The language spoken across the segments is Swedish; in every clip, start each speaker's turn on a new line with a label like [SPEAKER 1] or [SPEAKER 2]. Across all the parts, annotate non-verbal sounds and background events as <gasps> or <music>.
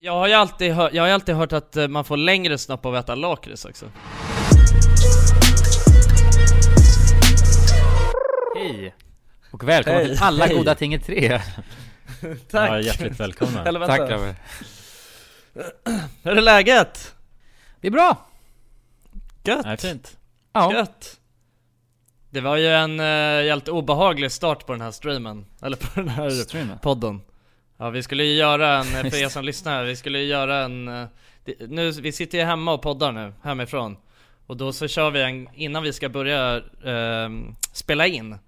[SPEAKER 1] Jag har ju alltid, hör, jag har alltid hört att eh, man får längre snopp av att äta lakrits också.
[SPEAKER 2] Hej! Och välkomna
[SPEAKER 3] Hej.
[SPEAKER 2] till Alla
[SPEAKER 3] Hej.
[SPEAKER 2] goda ting i tre!
[SPEAKER 1] Tack!
[SPEAKER 3] Ja, hjärtligt välkomna.
[SPEAKER 1] Eller vänta.
[SPEAKER 2] Tack grabbar!
[SPEAKER 1] Hur är läget?
[SPEAKER 2] Det är bra!
[SPEAKER 1] Gött!
[SPEAKER 3] Nej, fint.
[SPEAKER 2] Ja,
[SPEAKER 1] Gött! Det var ju en uh, helt obehaglig start på den här streamen, eller på den här
[SPEAKER 2] streamen
[SPEAKER 1] podden Ja vi skulle ju göra en, <laughs> för er som lyssnar, vi skulle ju göra en eh, Nu, vi sitter ju hemma och poddar nu, hemifrån. Och då så kör vi en, innan vi ska börja ehm, spela in.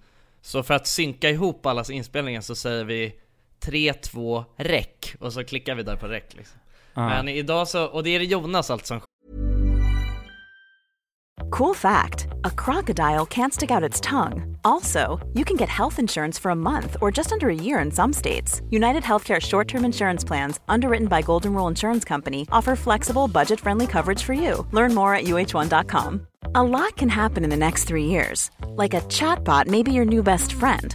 [SPEAKER 1] Så för att synka ihop allas inspelningar så säger vi 3, 2, räck Och så klickar vi där på räck liksom. Men idag så, och det är Jonas alltså som
[SPEAKER 4] Cool fact a crocodile can't stick out its tongue. Also, you can get health insurance for a month or just under a year in some states. United Healthcare short term insurance plans, underwritten by Golden Rule Insurance Company, offer flexible, budget friendly coverage for you. Learn more at uh1.com. A lot can happen in the next three years. Like a chatbot may be your new best friend.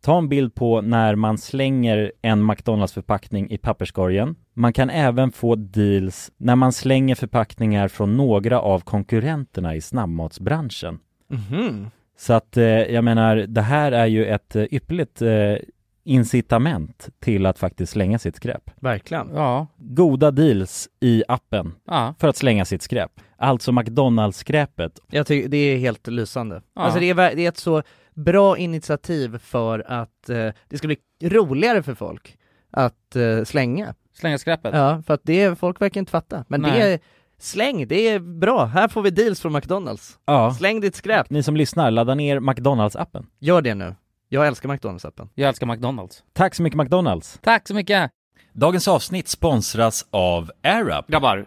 [SPEAKER 3] ta en bild på när man slänger en McDonalds-förpackning i papperskorgen. Man kan även få deals när man slänger förpackningar från några av konkurrenterna i snabbmatsbranschen.
[SPEAKER 1] Mhm
[SPEAKER 3] Så att eh, jag menar, det här är ju ett eh, ypperligt eh, incitament till att faktiskt slänga sitt skräp.
[SPEAKER 1] Verkligen
[SPEAKER 2] Ja,
[SPEAKER 3] Goda deals i appen
[SPEAKER 2] ja,
[SPEAKER 3] för att slänga sitt skräp. Alltså McDonalds-skräpet.
[SPEAKER 1] Jag tycker det är helt lysande
[SPEAKER 2] Ja.
[SPEAKER 1] Alltså det är, det är ett så bra initiativ för att eh, det ska bli roligare för folk att eh, slänga
[SPEAKER 2] slänga skräpet
[SPEAKER 1] Ja, för att det, folk verkar inte fatta Men det
[SPEAKER 2] Nej.
[SPEAKER 1] är, släng, det är bra, här får vi deals från McDonalds
[SPEAKER 3] Ja.
[SPEAKER 1] Släng ditt skräp,
[SPEAKER 3] Ni som lyssnar, ladda ner McDonalds-appen.
[SPEAKER 1] gör det nu Jag älskar McDonalds-appen
[SPEAKER 2] Jag älskar McDonalds
[SPEAKER 3] Tack så mycket McDonalds!
[SPEAKER 2] Tack så mycket!
[SPEAKER 3] Dagens avsnitt sponsras av AirUp.
[SPEAKER 5] Grabbar,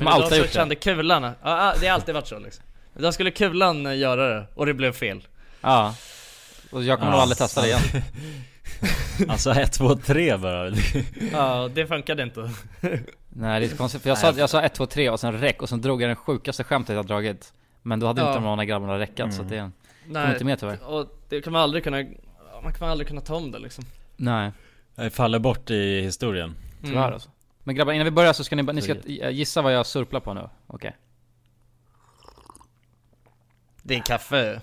[SPEAKER 5] Som
[SPEAKER 1] Men
[SPEAKER 5] alltid
[SPEAKER 1] idag
[SPEAKER 5] har
[SPEAKER 1] så
[SPEAKER 5] gjort det.
[SPEAKER 1] kände kulan, ja, ja, det har alltid varit så liksom. Idag skulle kulan eh, göra det, och det blev fel.
[SPEAKER 5] Ja. Och jag kommer
[SPEAKER 3] Ja.
[SPEAKER 5] nog aldrig testa det igen. <laughs>
[SPEAKER 3] Alltså 1, 2, 3 bara. <laughs>
[SPEAKER 1] Ja, det funkade inte.
[SPEAKER 5] Nej det är så konstigt, för jag sa, jag sa 1, 2, 3 och sen räck och sen drog jag den sjukaste skämtet jag dragit. Men då hade
[SPEAKER 1] Ja.
[SPEAKER 5] inte de andra grabbarna räckat så att det kom
[SPEAKER 1] Nej,
[SPEAKER 5] inte med tyvärr.
[SPEAKER 1] och det kan man aldrig kunna, man kan aldrig kunna ta om det liksom.
[SPEAKER 5] Nej,
[SPEAKER 3] Jag faller bort i historien.
[SPEAKER 5] tyvärr
[SPEAKER 1] Mm.
[SPEAKER 5] alltså. Men grabbar innan vi börjar så ska ni, bara- ni ska gissa vad jag surplar på nu. Okej.
[SPEAKER 1] Det är kaffe.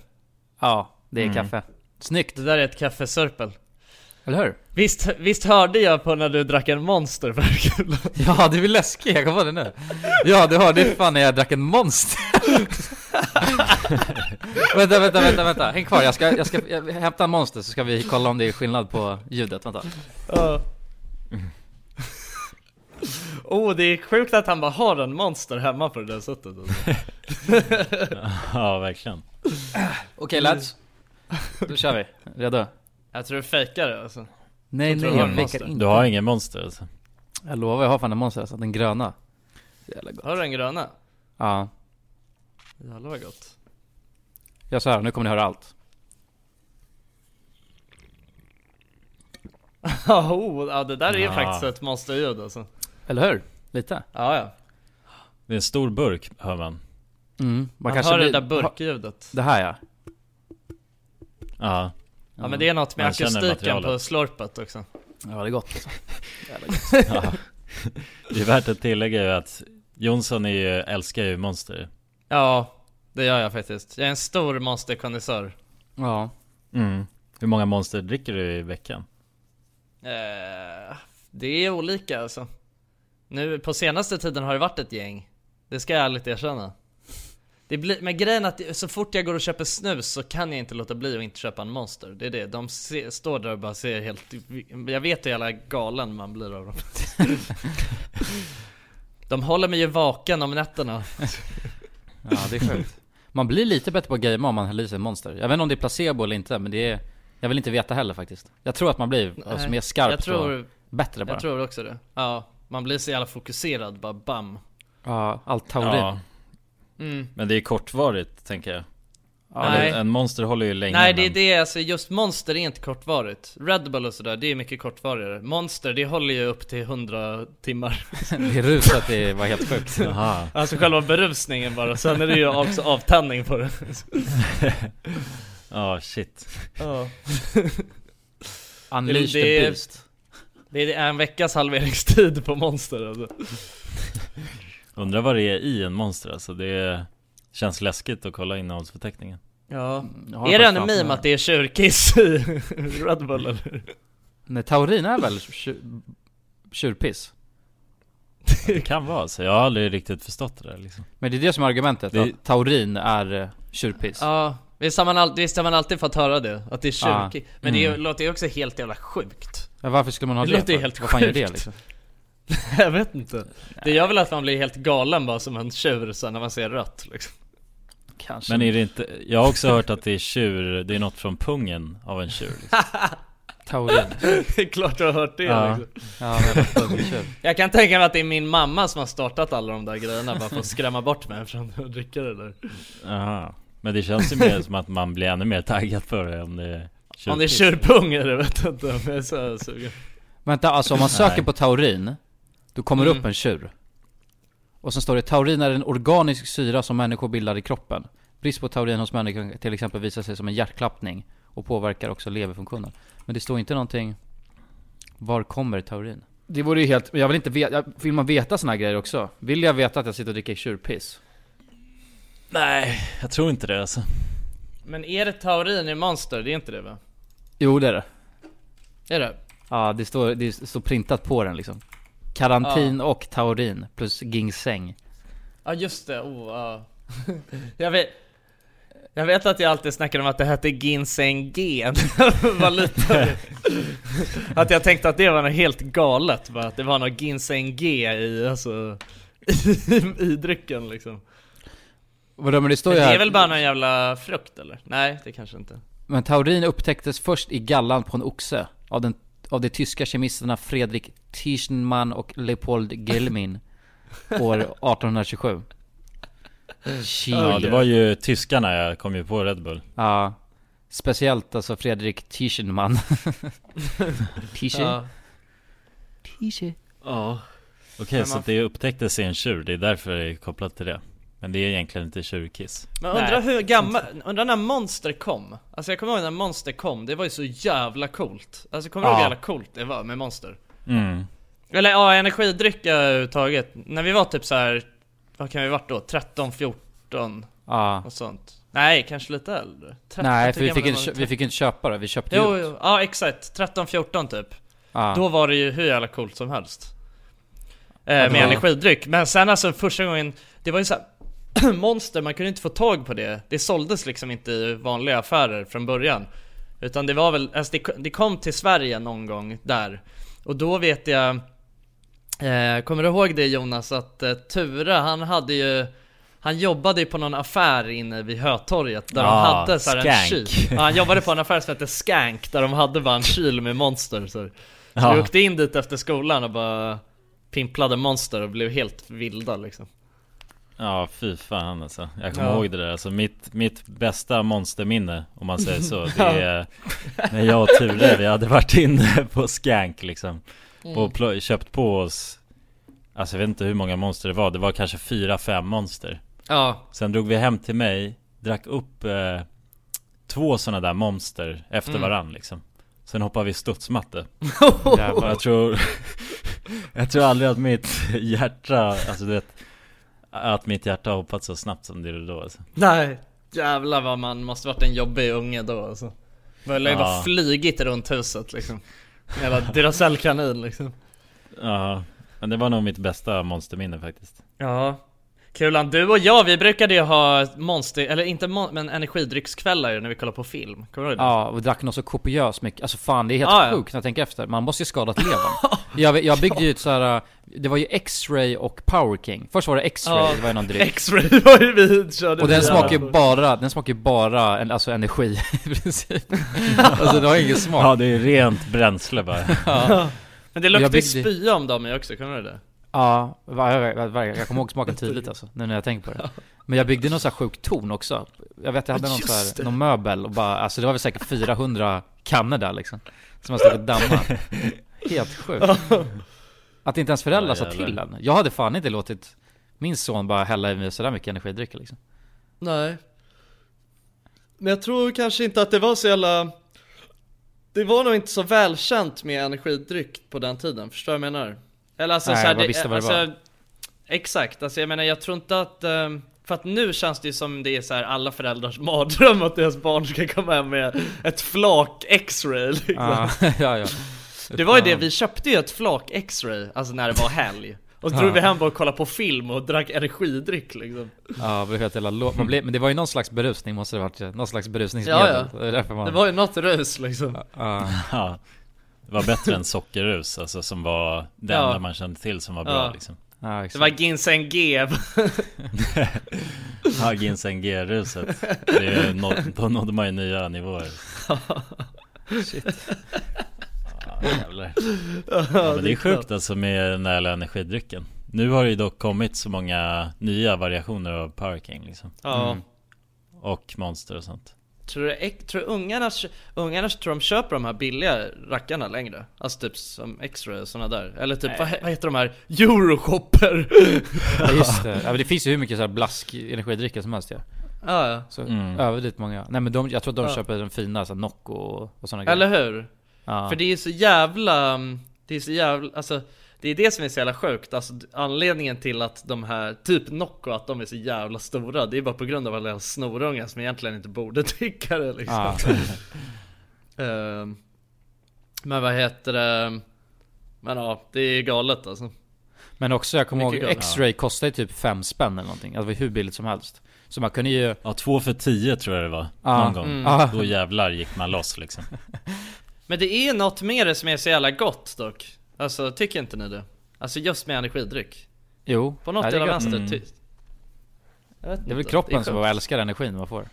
[SPEAKER 5] Ja, det är
[SPEAKER 3] Mm.
[SPEAKER 5] kaffe. Snyggt,
[SPEAKER 1] Det där är ett kaffesörpel.
[SPEAKER 5] eller hur?
[SPEAKER 1] Visst, visst hörde jag på när du drack en monster kulan? <laughs>
[SPEAKER 5] Ja, det blir läskigt, jag kommer på det nu. Ja, du hörde fan när jag drack en monster. <laughs> vänta, vänta, vänta, vänta. Häng kvar, jag ska, jag ska jag hämta en monster så ska vi kolla om det är skillnad på ljudet. Vänta.
[SPEAKER 1] Ja. Oh, det är sjukt att han bara har en monster hemma på det där sättet alltså. <laughs>
[SPEAKER 3] Ja, verkligen.
[SPEAKER 5] Okej lads. Då kör vi. Redo?
[SPEAKER 1] Jag tror du fejkar det alltså.
[SPEAKER 5] Nej,
[SPEAKER 1] Jag
[SPEAKER 5] nej, jag fejkar inte.
[SPEAKER 3] Du har ingen monster alltså?
[SPEAKER 5] Jag lovar, jag har fan en monster alltså, den gröna. Jävla gott.
[SPEAKER 1] Har du en gröna?
[SPEAKER 5] Ja.
[SPEAKER 1] Jävlar vad gott.
[SPEAKER 5] Jag sa här, nu kommer ni höra allt. <laughs>
[SPEAKER 1] Ja, oh, ja det där är
[SPEAKER 3] Ja.
[SPEAKER 1] faktiskt ett monsterljud alltså.
[SPEAKER 5] Eller hur? Lite.
[SPEAKER 1] Ja, ja.
[SPEAKER 3] Det är en stor burk, hör man.
[SPEAKER 5] Mm.
[SPEAKER 1] Man,
[SPEAKER 5] kanske
[SPEAKER 1] hör
[SPEAKER 5] blir-
[SPEAKER 1] det där burkljudet.
[SPEAKER 5] Det här ja.
[SPEAKER 3] Ja,
[SPEAKER 1] Ja men det är något med
[SPEAKER 3] Man
[SPEAKER 1] akustiken på slorpet också.
[SPEAKER 5] Ja, det är gott alltså. <laughs> Jävla gott. <laughs>
[SPEAKER 3] ja. Det är värt att tillägga ju att Jonsson är ju, älskar ju monster.
[SPEAKER 1] Ja, det gör jag faktiskt. Jag är en stor monsterkondisör.
[SPEAKER 5] Ja.
[SPEAKER 3] Mm. Hur många monster dricker du i veckan?
[SPEAKER 1] Eh, det är olika alltså. Nu på senaste tiden har det varit ett gäng. Det ska jag ärligt erkänna. Det blir, men grejen är att så fort jag går och köper snus så kan jag inte låta bli att inte köpa en monster. Det är det. De se, står där och bara ser helt... Jag vet hur jävla galen man blir av dem. <laughs> De håller mig ju vaken om nätterna. <laughs>
[SPEAKER 5] Ja, det är sjukt. Man blir lite bättre på att gamea om man häller i sig en monster. Jag vet inte om det är placebo eller inte, men det är... Jag vill inte veta heller faktiskt. Jag tror att man blir alltså, mer skarp
[SPEAKER 1] Jag tror,
[SPEAKER 5] och bättre bara.
[SPEAKER 1] jag tror också det. Ja, man blir så jävla fokuserad, bara bam.
[SPEAKER 5] Ja, allt taurin.
[SPEAKER 3] Ja,
[SPEAKER 1] Mm.
[SPEAKER 3] men det är kortvarigt tänker jag.
[SPEAKER 5] Ja,
[SPEAKER 1] Nej.
[SPEAKER 3] En monster håller ju länge.
[SPEAKER 1] Nej det är
[SPEAKER 3] men-
[SPEAKER 1] det, alltså just Monster är inte kortvarigt Red Bull och sådär, det är mycket kortvarigare Monster, det håller ju upp till 100 timmar <laughs>
[SPEAKER 5] Det är rusat, det var helt sjukt. <laughs>
[SPEAKER 3] Jaha.
[SPEAKER 1] Alltså själva berusningen bara, sen är det ju också avtändning på det <laughs>
[SPEAKER 3] Ja, shit.
[SPEAKER 1] Ja
[SPEAKER 5] Unleash
[SPEAKER 1] Det-
[SPEAKER 5] the
[SPEAKER 1] det-
[SPEAKER 5] beast.
[SPEAKER 1] Det är en veckas halveringstid på Monster alltså. <laughs>
[SPEAKER 3] Undrar vad det är i en monster alltså, det känns läskigt att kolla innehållsförteckningen
[SPEAKER 1] Ja.
[SPEAKER 5] Har
[SPEAKER 1] Är det en meme att det är tjurkiss i <laughs> Red Bull eller?
[SPEAKER 5] Nej, taurin är väl tjur, tjurpiss?
[SPEAKER 3] Det kan vara så, jag har aldrig riktigt förstått det där liksom
[SPEAKER 5] Men det är det som är argumentet,
[SPEAKER 3] Det-
[SPEAKER 5] att taurin är eh, tjurpiss
[SPEAKER 1] Ja, visst har, man all, visst har man alltid fått höra det, att det är
[SPEAKER 5] Ja.
[SPEAKER 1] tjurkiss Men det
[SPEAKER 3] Mm.
[SPEAKER 1] låter ju också helt jävla sjukt
[SPEAKER 5] ja, Varför skulle man ha
[SPEAKER 1] Det
[SPEAKER 5] det?
[SPEAKER 1] låter ju
[SPEAKER 5] för?
[SPEAKER 1] helt
[SPEAKER 5] Vad fan gör det liksom? <laughs>
[SPEAKER 1] Jag vet inte Det gör väl att man blir helt galen bara som en tjur sen när man ser rött liksom
[SPEAKER 5] Kanske
[SPEAKER 3] Men är det inte, jag har också hört att det är tjur, det är något från pungen av en tjur liksom. <laughs>
[SPEAKER 5] Taurin <laughs>
[SPEAKER 1] Det är klart du har hört det
[SPEAKER 3] Ja.
[SPEAKER 1] liksom.
[SPEAKER 5] Ja men bubbeltjur
[SPEAKER 1] Jag kan tänka mig att det är min mamma som har startat alla de där grejerna bara för att skrämma bort mig från att dricka det där
[SPEAKER 3] Jaha Men det känns ju mer som att man blir ännu mer taggad för det om det är
[SPEAKER 1] Om det är tjurpungar, jag vet inte men jag är så sugen
[SPEAKER 5] Vänta, alltså om man söker
[SPEAKER 3] Nej.
[SPEAKER 5] på taurin Då kommer det
[SPEAKER 1] Mm.
[SPEAKER 5] upp en tjur Och sen står det taurin är en organisk syra som människor bildar i kroppen Brist på taurin hos människor till exempel visa sig som en hjärtklappning Och påverkar också leverfunktionen Men det står inte någonting Var kommer taurin? Det vore ju helt, jag vill inte veta, vill man veta såna här grejer också? Vill jag veta att jag sitter och dricker tjurpiss?
[SPEAKER 3] Nej, jag tror inte det alltså
[SPEAKER 1] Men är det taurin i Monster? Det är inte det va?
[SPEAKER 5] Jo det är det.
[SPEAKER 1] Är det?
[SPEAKER 5] Ja det står, det står printat på den liksom. Karantin och taurin plus ginseng
[SPEAKER 1] Ja just det, oh ja. <laughs> Jag vet jag vet att jag alltid snackade om att det hette ginseng G <laughs> var lite. <laughs> Att jag tänkte att det var något helt galet bara att det var något ginseng G i alltså i, i drycken liksom.
[SPEAKER 5] Vadå men det står ju
[SPEAKER 1] det
[SPEAKER 5] här
[SPEAKER 1] är väl bara någon jävla frukt eller? Nej det kanske inte
[SPEAKER 5] Men taurin upptäcktes först i gallan på en oxe av, den, av de tyska kemisterna Fredrik Tieschmann och Leopold Gelmin <laughs> år 1827
[SPEAKER 3] Ja det var ju tyskarna jag kom ju på Red Bull
[SPEAKER 5] Ja Speciellt alltså Fredrik Tieschmann <laughs> Tische?
[SPEAKER 1] Ja,
[SPEAKER 5] Tische?
[SPEAKER 1] ja.
[SPEAKER 3] Okej
[SPEAKER 1] Men
[SPEAKER 3] så
[SPEAKER 1] man-
[SPEAKER 3] det upptäcktes i en tjur, det är därför det är kopplat till det Men det är egentligen inte tjurkiss
[SPEAKER 1] Men undrar hur gammal, undrar när Monster kom? Alltså jag kommer ihåg när Monster kom, det var ju så jävla coolt Alltså kommer du ihåg
[SPEAKER 5] Ja.
[SPEAKER 1] hur jävla coolt det var med Monster?
[SPEAKER 3] Mm
[SPEAKER 1] Eller ja, energidryck överhuvudtaget. När vi var typ så här, vad kan vi varit då? 13, 14
[SPEAKER 5] Ja
[SPEAKER 1] och sånt. Nej, kanske lite äldre. 13,
[SPEAKER 5] Nej för vi fick, inte,
[SPEAKER 1] vi?
[SPEAKER 5] fick inte köpa det, vi köpte
[SPEAKER 1] Jo,
[SPEAKER 5] ut
[SPEAKER 1] jo, ja exakt. 13, 14 typ.
[SPEAKER 5] ja.
[SPEAKER 1] Då var det ju hur jävla coolt som helst. Eh, med energidryck. Men sen alltså första gången, det var ju så här, <clears throat> Monster, man kunde inte få tag på det. Det såldes liksom inte i vanliga affärer från början. Utan det var väl, alltså det, det kom till Sverige någon gång där. Och då vet jag, eh, kommer du ihåg det Jonas? Att eh, Ture, han hade ju han jobbade ju på någon affär inne vid Hötorget där de
[SPEAKER 3] Ja,
[SPEAKER 1] hade så här en kyl ja, Han jobbade på en affär som hette Skank där de hade bara en kyl med monster så, så
[SPEAKER 3] Ja.
[SPEAKER 1] vi åkte in dit efter skolan och bara pimplade monster och blev helt vilda liksom
[SPEAKER 3] Ja fy fan alltså. Jag kommer
[SPEAKER 1] Ja.
[SPEAKER 3] ihåg det där. Alltså mitt, mitt bästa monsterminne om man säger så Det är när jag och Ture vi hade varit inne på Skank liksom. Och pl- köpt på oss Alltså jag vet inte hur många monster det var. Det var kanske fyra, fem monster.
[SPEAKER 1] Ja,
[SPEAKER 3] Sen drog vi hem till mig Drack upp eh, Två sådana där monster efter
[SPEAKER 1] Mm.
[SPEAKER 3] varann liksom. Sen hoppade vi studsmatte. <laughs> Jag tror <laughs> Jag tror aldrig att mitt hjärta Alltså du vet Att mitt hjärta har hoppat så snabbt som det gjorde då alltså.
[SPEAKER 1] nej. Jävlar vad man måste varit en jobbig unge då alltså. Man lär ju
[SPEAKER 3] Ja.
[SPEAKER 1] bara flygit runt huset liksom. Jävla Duracellkanin liksom.
[SPEAKER 3] Ja Men det var nog mitt bästa monsterminne faktiskt.
[SPEAKER 1] Ja Kulan, du och jag vi brukade ju ha monster, eller inte mon- men energidryckskvällar när vi kollade på film, kommer du ihåg det?
[SPEAKER 5] Ja, och drack nog så kopiöst mycket, alltså fan det är helt
[SPEAKER 1] ja.
[SPEAKER 5] sjukt när jag tänker efter, man måste ju skadat levern. <laughs> Jag, jag byggde ju ett så här. det var ju X-Ray och Power King. Först var det X-Ray,
[SPEAKER 1] Ja,
[SPEAKER 5] det var ju någon dryck.
[SPEAKER 1] X-ray var ju vi körde
[SPEAKER 5] Och den smakar ju bara, den smakar ju bara, en, alltså energi <laughs> i princip. Alltså det har ingen smak.
[SPEAKER 3] Ja det är rent bränsle bara. <laughs>
[SPEAKER 5] Ja,
[SPEAKER 1] Men det luktade
[SPEAKER 5] byggde-
[SPEAKER 1] spya om dem också, kommer du ihåg det?
[SPEAKER 5] Ja var, var, var, jag kommer ihåg smaken <laughs> tydligt alltså, nu när jag tänker på det. Men jag byggde någon så här sjuk torn också. Jag vet jag hade någon, så
[SPEAKER 1] Just
[SPEAKER 5] här,
[SPEAKER 1] det.
[SPEAKER 5] någon möbel och bara, alltså det var väl säkert 400 kannor där liksom Som jag stod och dammade <laughs> Helt sjukt. Att inte ens föräldrar
[SPEAKER 3] Ja,
[SPEAKER 5] sa till en. Jag hade fan inte låtit min son bara hälla i mig sådär mycket energidrycker liksom.
[SPEAKER 1] Nej. Men jag tror kanske inte att det var så jävla Det var nog inte så välkänt med energidryck på den tiden, förstår du vad jag menar? Eller alltså
[SPEAKER 5] Nej,
[SPEAKER 1] så här,
[SPEAKER 5] jag
[SPEAKER 1] det,
[SPEAKER 5] visste vad det
[SPEAKER 1] alltså,
[SPEAKER 5] var.
[SPEAKER 1] Exakt, alltså jag menar jag tror inte att ehm, för att nu känns det ju som det är så här alla föräldrars <laughs> mardröm att deras barn ska komma hem med ett flak X-ray liksom.
[SPEAKER 5] Ja, <laughs> ja, ja.
[SPEAKER 1] Det var ju det, vi köpte ju ett flak X-ray, alltså när det var helg Och så drog vi hem och kollade på film och drack energidryck liksom
[SPEAKER 5] Ja, blev helt jävla lå- man blev, Men det var ju någon slags berusning måste det varit, någon slags berusningsmedel
[SPEAKER 1] Ja, ja.
[SPEAKER 5] Det man...
[SPEAKER 1] Det var ju något rus liksom
[SPEAKER 5] Ja.
[SPEAKER 3] Ja, det var bättre än sockerrus, alltså som var det
[SPEAKER 1] Ja.
[SPEAKER 3] enda man kände till som var bra
[SPEAKER 1] Ja.
[SPEAKER 3] liksom.
[SPEAKER 5] Ja,
[SPEAKER 1] Det var ginseng G <laughs>
[SPEAKER 3] Ja, ginseng G-ruset. Det är nå- Då nådde man ju nya nivåer. Ja, jävlar. Ja, men det är sjukt alltså med den här energidrycken. Nu har det ju dock kommit så många nya variationer av Power King liksom.
[SPEAKER 1] Ja
[SPEAKER 5] Mm.
[SPEAKER 3] Och Monster och sånt.
[SPEAKER 1] Tror du, tror du ungarna, ungarna tror de köper de här billiga rackarna längre? Alltså typ som och såna där? Eller typ, vad, vad heter de här? Euroshopper?
[SPEAKER 5] Ja just <laughs> det, ja, men det finns ju hur mycket så här blask energidrycker som helst ja.
[SPEAKER 1] ja, ja.
[SPEAKER 5] Så
[SPEAKER 3] Mm.
[SPEAKER 5] överdrivet många Nej men de, jag tror att de
[SPEAKER 1] Ja.
[SPEAKER 5] köper de fina, så här Nocco och, och sådana
[SPEAKER 1] Eller
[SPEAKER 5] grejer
[SPEAKER 1] hur?
[SPEAKER 5] ja.
[SPEAKER 1] För det är så jävla, det är så jävla, alltså det är det som är så jävla sjukt, alltså anledningen till att de här, typ Nocco, att de är så jävla stora Det är bara på grund av alla snorungar som egentligen inte borde <laughs> tycka det liksom
[SPEAKER 5] Ja. <laughs>
[SPEAKER 1] Ehm, Men vad heter det? Men ja, det är galet alltså
[SPEAKER 5] Men också jag kommer ihåg. X-ray kostar ju typ fem spänn eller någonting Alltså det var hur billigt som helst Så man kunde ju
[SPEAKER 3] Ja, två för tio tror jag det var.
[SPEAKER 5] Ja.
[SPEAKER 3] Någon gång.
[SPEAKER 1] Mm.
[SPEAKER 5] Ja.
[SPEAKER 3] Då jävlar gick man loss liksom. <laughs>
[SPEAKER 1] Men det är något med det som är så jävla gott dock Alltså tycker inte ni det? Alltså just med energidryck.
[SPEAKER 5] Jo,
[SPEAKER 1] På något
[SPEAKER 5] ja,
[SPEAKER 1] jävla vänster
[SPEAKER 3] Mm.
[SPEAKER 1] ty- Jag vet
[SPEAKER 5] Det är väl kroppen
[SPEAKER 1] är
[SPEAKER 5] som bara älskar energin man får.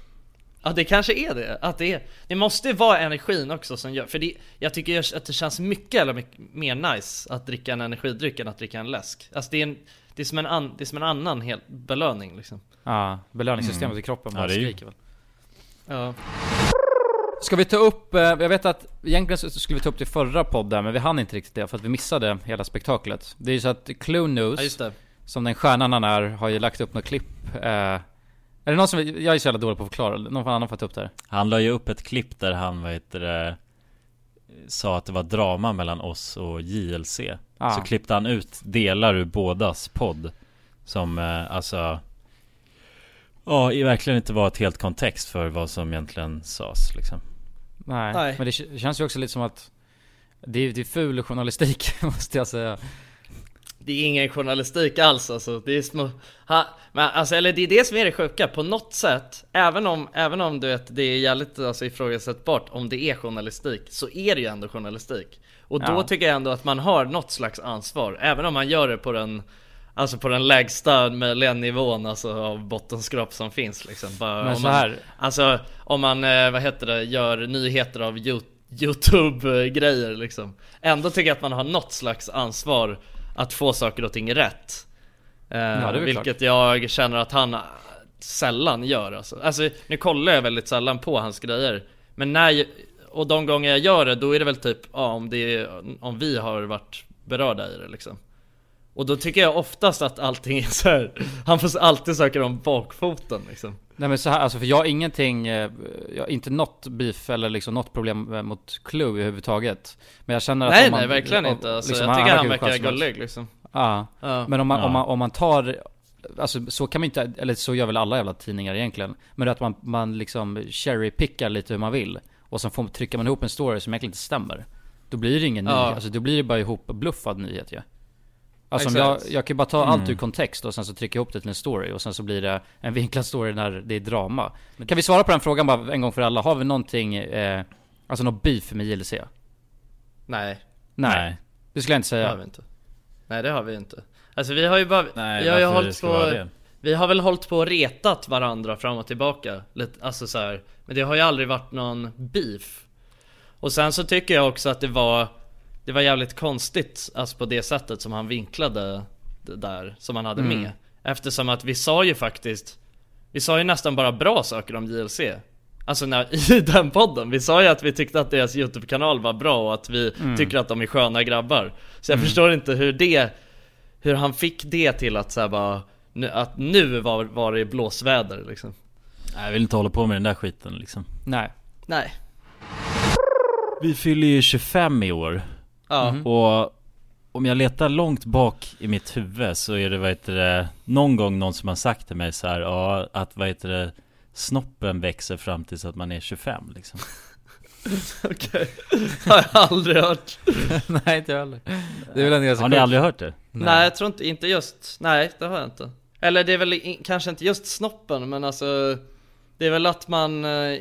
[SPEAKER 1] Ja det kanske är det, att det är Det måste vara energin också som gör, för det, jag tycker att det känns mycket eller mycket mer nice att dricka en energidryck än att dricka en läsk. Alltså det är, en, det är, som, en an, det är som en annan hel belöning liksom.
[SPEAKER 5] Ja, belöningssystemet
[SPEAKER 3] Mm.
[SPEAKER 5] i kroppen
[SPEAKER 3] Ja,
[SPEAKER 5] bara
[SPEAKER 3] ju-
[SPEAKER 5] skriker väl.
[SPEAKER 1] Ja,
[SPEAKER 5] Ska vi ta upp, eh, jag vet att egentligen så skulle vi ta upp det i förra podden men vi hann inte riktigt det för att vi missade hela spektaklet Det är ju så att Clue News,
[SPEAKER 1] ja just det
[SPEAKER 5] som den stjärnan han är, har ju lagt upp något klipp eh, Är det någon som, jag är så jävla dålig på att förklara, någon annan får ta upp det här?
[SPEAKER 3] Han la ju upp ett klipp där han, vad heter det, sa att det var drama mellan oss och JLC.
[SPEAKER 5] Ja.
[SPEAKER 3] Så klippte han ut delar ur bådas podd. Som eh, alltså Ja, verkligen inte var ett helt kontext för vad som egentligen sades liksom.
[SPEAKER 5] Nej,
[SPEAKER 1] Nej.
[SPEAKER 5] men det känns ju också lite som att det är, det är ful journalistik <laughs> måste jag säga
[SPEAKER 1] Det är ingen journalistik alls alltså, det är små... Ha, men alltså, eller det är det som är det sjuka, på något sätt Även om, även om du vet, det är jävligt alltså, ifrågasättbart om det är journalistik Så är det ju ändå journalistik Och då
[SPEAKER 5] Ja.
[SPEAKER 1] tycker jag ändå att man har något slags ansvar Även om man gör det på den Alltså på den lägsta möjliga nivån alltså av bottenskrap som finns liksom. Bara,
[SPEAKER 5] Men så
[SPEAKER 1] man,
[SPEAKER 5] här,
[SPEAKER 1] Alltså om man, eh, vad heter det, gör nyheter av Yo- Youtube-grejer liksom. Ändå tycker jag att man har något slags ansvar att få saker och ting rätt. Eh,
[SPEAKER 5] väl
[SPEAKER 1] Vilket jag känner att han sällan gör alltså. alltså nu kollar jag väldigt sällan på hans grejer Men när jag, och de gånger jag gör det, då är det väl typ, ja om det är, om vi har varit berörda i det liksom Och då tycker jag oftast att allting är så här. han får alltid saker om bakfoten liksom.
[SPEAKER 5] Nej men så här, alltså för jag har ingenting, eh, jag har inte något beef eller liksom något problem eh, mot Clue överhuvudtaget. Men jag känner att
[SPEAKER 1] Nej
[SPEAKER 5] man,
[SPEAKER 1] nej verkligen
[SPEAKER 5] om-
[SPEAKER 1] inte, alltså,
[SPEAKER 5] liksom,
[SPEAKER 1] jag tycker han
[SPEAKER 5] hur
[SPEAKER 1] verkar gullig liksom.
[SPEAKER 5] Ja,
[SPEAKER 1] Ja.
[SPEAKER 5] men om man,
[SPEAKER 3] Ja.
[SPEAKER 5] om, man, om man tar Alltså så kan man inte, eller så gör väl alla jävla tidningar egentligen. Men att man, man liksom cherrypickar lite hur man vill Och sen får, trycker man ihop en story som egentligen inte stämmer. Då blir det ingen
[SPEAKER 1] Ja.
[SPEAKER 5] nyhet, alltså då blir det bara ihop bluffad nyhet ju Alltså om jag, jag kan bara ta
[SPEAKER 3] Mm.
[SPEAKER 5] allt ur kontext och sen så trycka ihop det till en story och sen så blir det en vinklad story när det är drama Men Kan vi svara på den frågan bara en gång för alla? Har vi någonting, eh, alltså något beef med JLC? Nej,
[SPEAKER 1] Nej,
[SPEAKER 3] Nej.
[SPEAKER 5] det skulle jag inte
[SPEAKER 1] det har
[SPEAKER 5] säga
[SPEAKER 1] vi inte Nej det har vi inte Alltså vi har ju bara,
[SPEAKER 3] Nej,
[SPEAKER 1] vi har ju hållit på? Vi har väl hållit på och retat varandra fram och tillbaka lite, Alltså så här. Men det har ju aldrig varit någon beef Och sen så tycker jag också att det var Det var jävligt konstigt Alltså på det sättet som han vinklade det där Som han hade
[SPEAKER 5] Mm.
[SPEAKER 1] med Eftersom att vi sa ju faktiskt Vi sa ju nästan bara bra saker om JLC Alltså när, <laughs> i den podden, vi sa ju att vi tyckte att deras YouTube-kanal var bra och att vi
[SPEAKER 5] Mm.
[SPEAKER 1] tycker att de är sköna grabbar Så jag förstår inte hur det Hur han fick det till att säga bara nu, Att nu var, var det blåsväder liksom
[SPEAKER 3] Nej, jag vill inte hålla på med den där skiten liksom.
[SPEAKER 5] Nej
[SPEAKER 1] Nej
[SPEAKER 3] Vi fyller ju 25 i år.
[SPEAKER 1] Ja,
[SPEAKER 5] Mhm.
[SPEAKER 3] Och om jag letar långt bak i mitt huvud så är det, vad heter det, någon gång någon som har sagt till mig så här, ja, att vad heter det, snoppen växer fram tills att man är 25 liksom. <laughs>
[SPEAKER 1] Okej, har jag aldrig hört <laughs>
[SPEAKER 5] Nej inte jag heller Det är väl en ganska
[SPEAKER 3] Har ni aldrig hört det?
[SPEAKER 1] Nej. jag tror inte, inte just, nej det har jag inte Eller det är väl i, kanske inte just snoppen men alltså Det är väl att man, eh,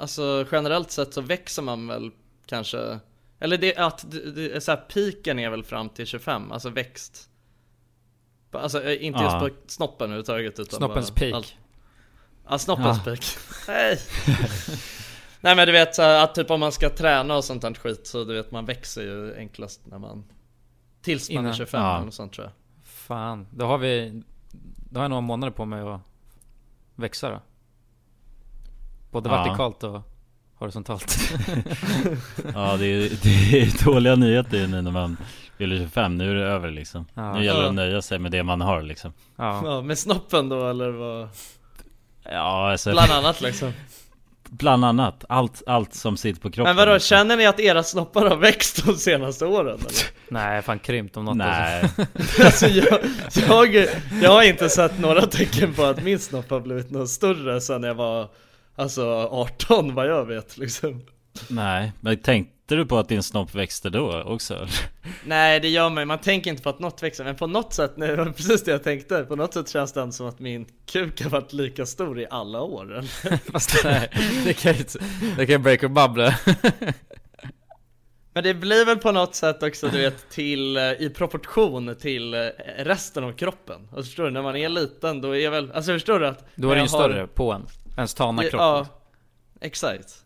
[SPEAKER 1] alltså generellt sett så växer man väl kanske Eller det att, det, det är så här, piken är väl fram till 25, alltså växt Alltså eh, inte
[SPEAKER 3] Ja.
[SPEAKER 1] just på snoppen överhuvudtaget utan
[SPEAKER 5] Snoppens
[SPEAKER 1] bara
[SPEAKER 5] peak.
[SPEAKER 1] allt. Ja snoppens
[SPEAKER 3] Ja.
[SPEAKER 1] peak Nej <laughs> Nej men du vet så här, att typ om man ska träna och sånt där skit så du vet man växer ju enklast när man Tills man är
[SPEAKER 5] Innan.
[SPEAKER 1] 25
[SPEAKER 3] Ja.
[SPEAKER 1] eller sånt tror jag
[SPEAKER 5] Fan, då har vi Då har jag några månader på mig att växa då Både
[SPEAKER 3] Ja.
[SPEAKER 5] vertikalt och horisontalt. <laughs>
[SPEAKER 3] Ja det är, det är <laughs> dåliga nyheter nu när man fyller 25, nu är det över liksom.
[SPEAKER 5] Ja.
[SPEAKER 3] Nu gäller det att nöja sig med det man har liksom.
[SPEAKER 5] Ja,
[SPEAKER 1] Ja, med snoppen då eller vad?
[SPEAKER 3] Ja alltså
[SPEAKER 1] Bland annat liksom.
[SPEAKER 3] Bland annat, allt, allt som sitter på kroppen
[SPEAKER 1] Men vadå,
[SPEAKER 3] liksom.
[SPEAKER 1] känner ni att era snoppar har växt de senaste åren eller? <laughs>
[SPEAKER 5] nej fan krympt om något
[SPEAKER 3] Nej,
[SPEAKER 1] alltså. Jag, jag, jag har inte sett några tecken på att min snopp har blivit något större sen jag var Alltså 18 vad jag vet liksom.
[SPEAKER 3] Nej, men tänkte du på att din snopp växte då också?
[SPEAKER 1] Nej det gör man man tänker inte på att något växer Men på något sätt, nej, det var precis det jag tänkte. På något sätt känns det som att min kuk har varit lika stor i alla år?
[SPEAKER 5] Fast <laughs> nej, det kan ju det kan break or bubble
[SPEAKER 1] Men det blir väl på något sätt också du vet till, eh, i proportion till eh, resten av kroppen. Alltså förstår du, när man är liten då är väl, alltså förstår du att
[SPEAKER 5] Då är det ju
[SPEAKER 1] har-
[SPEAKER 5] större på en, ens tana kropp.
[SPEAKER 1] Ja, exakt.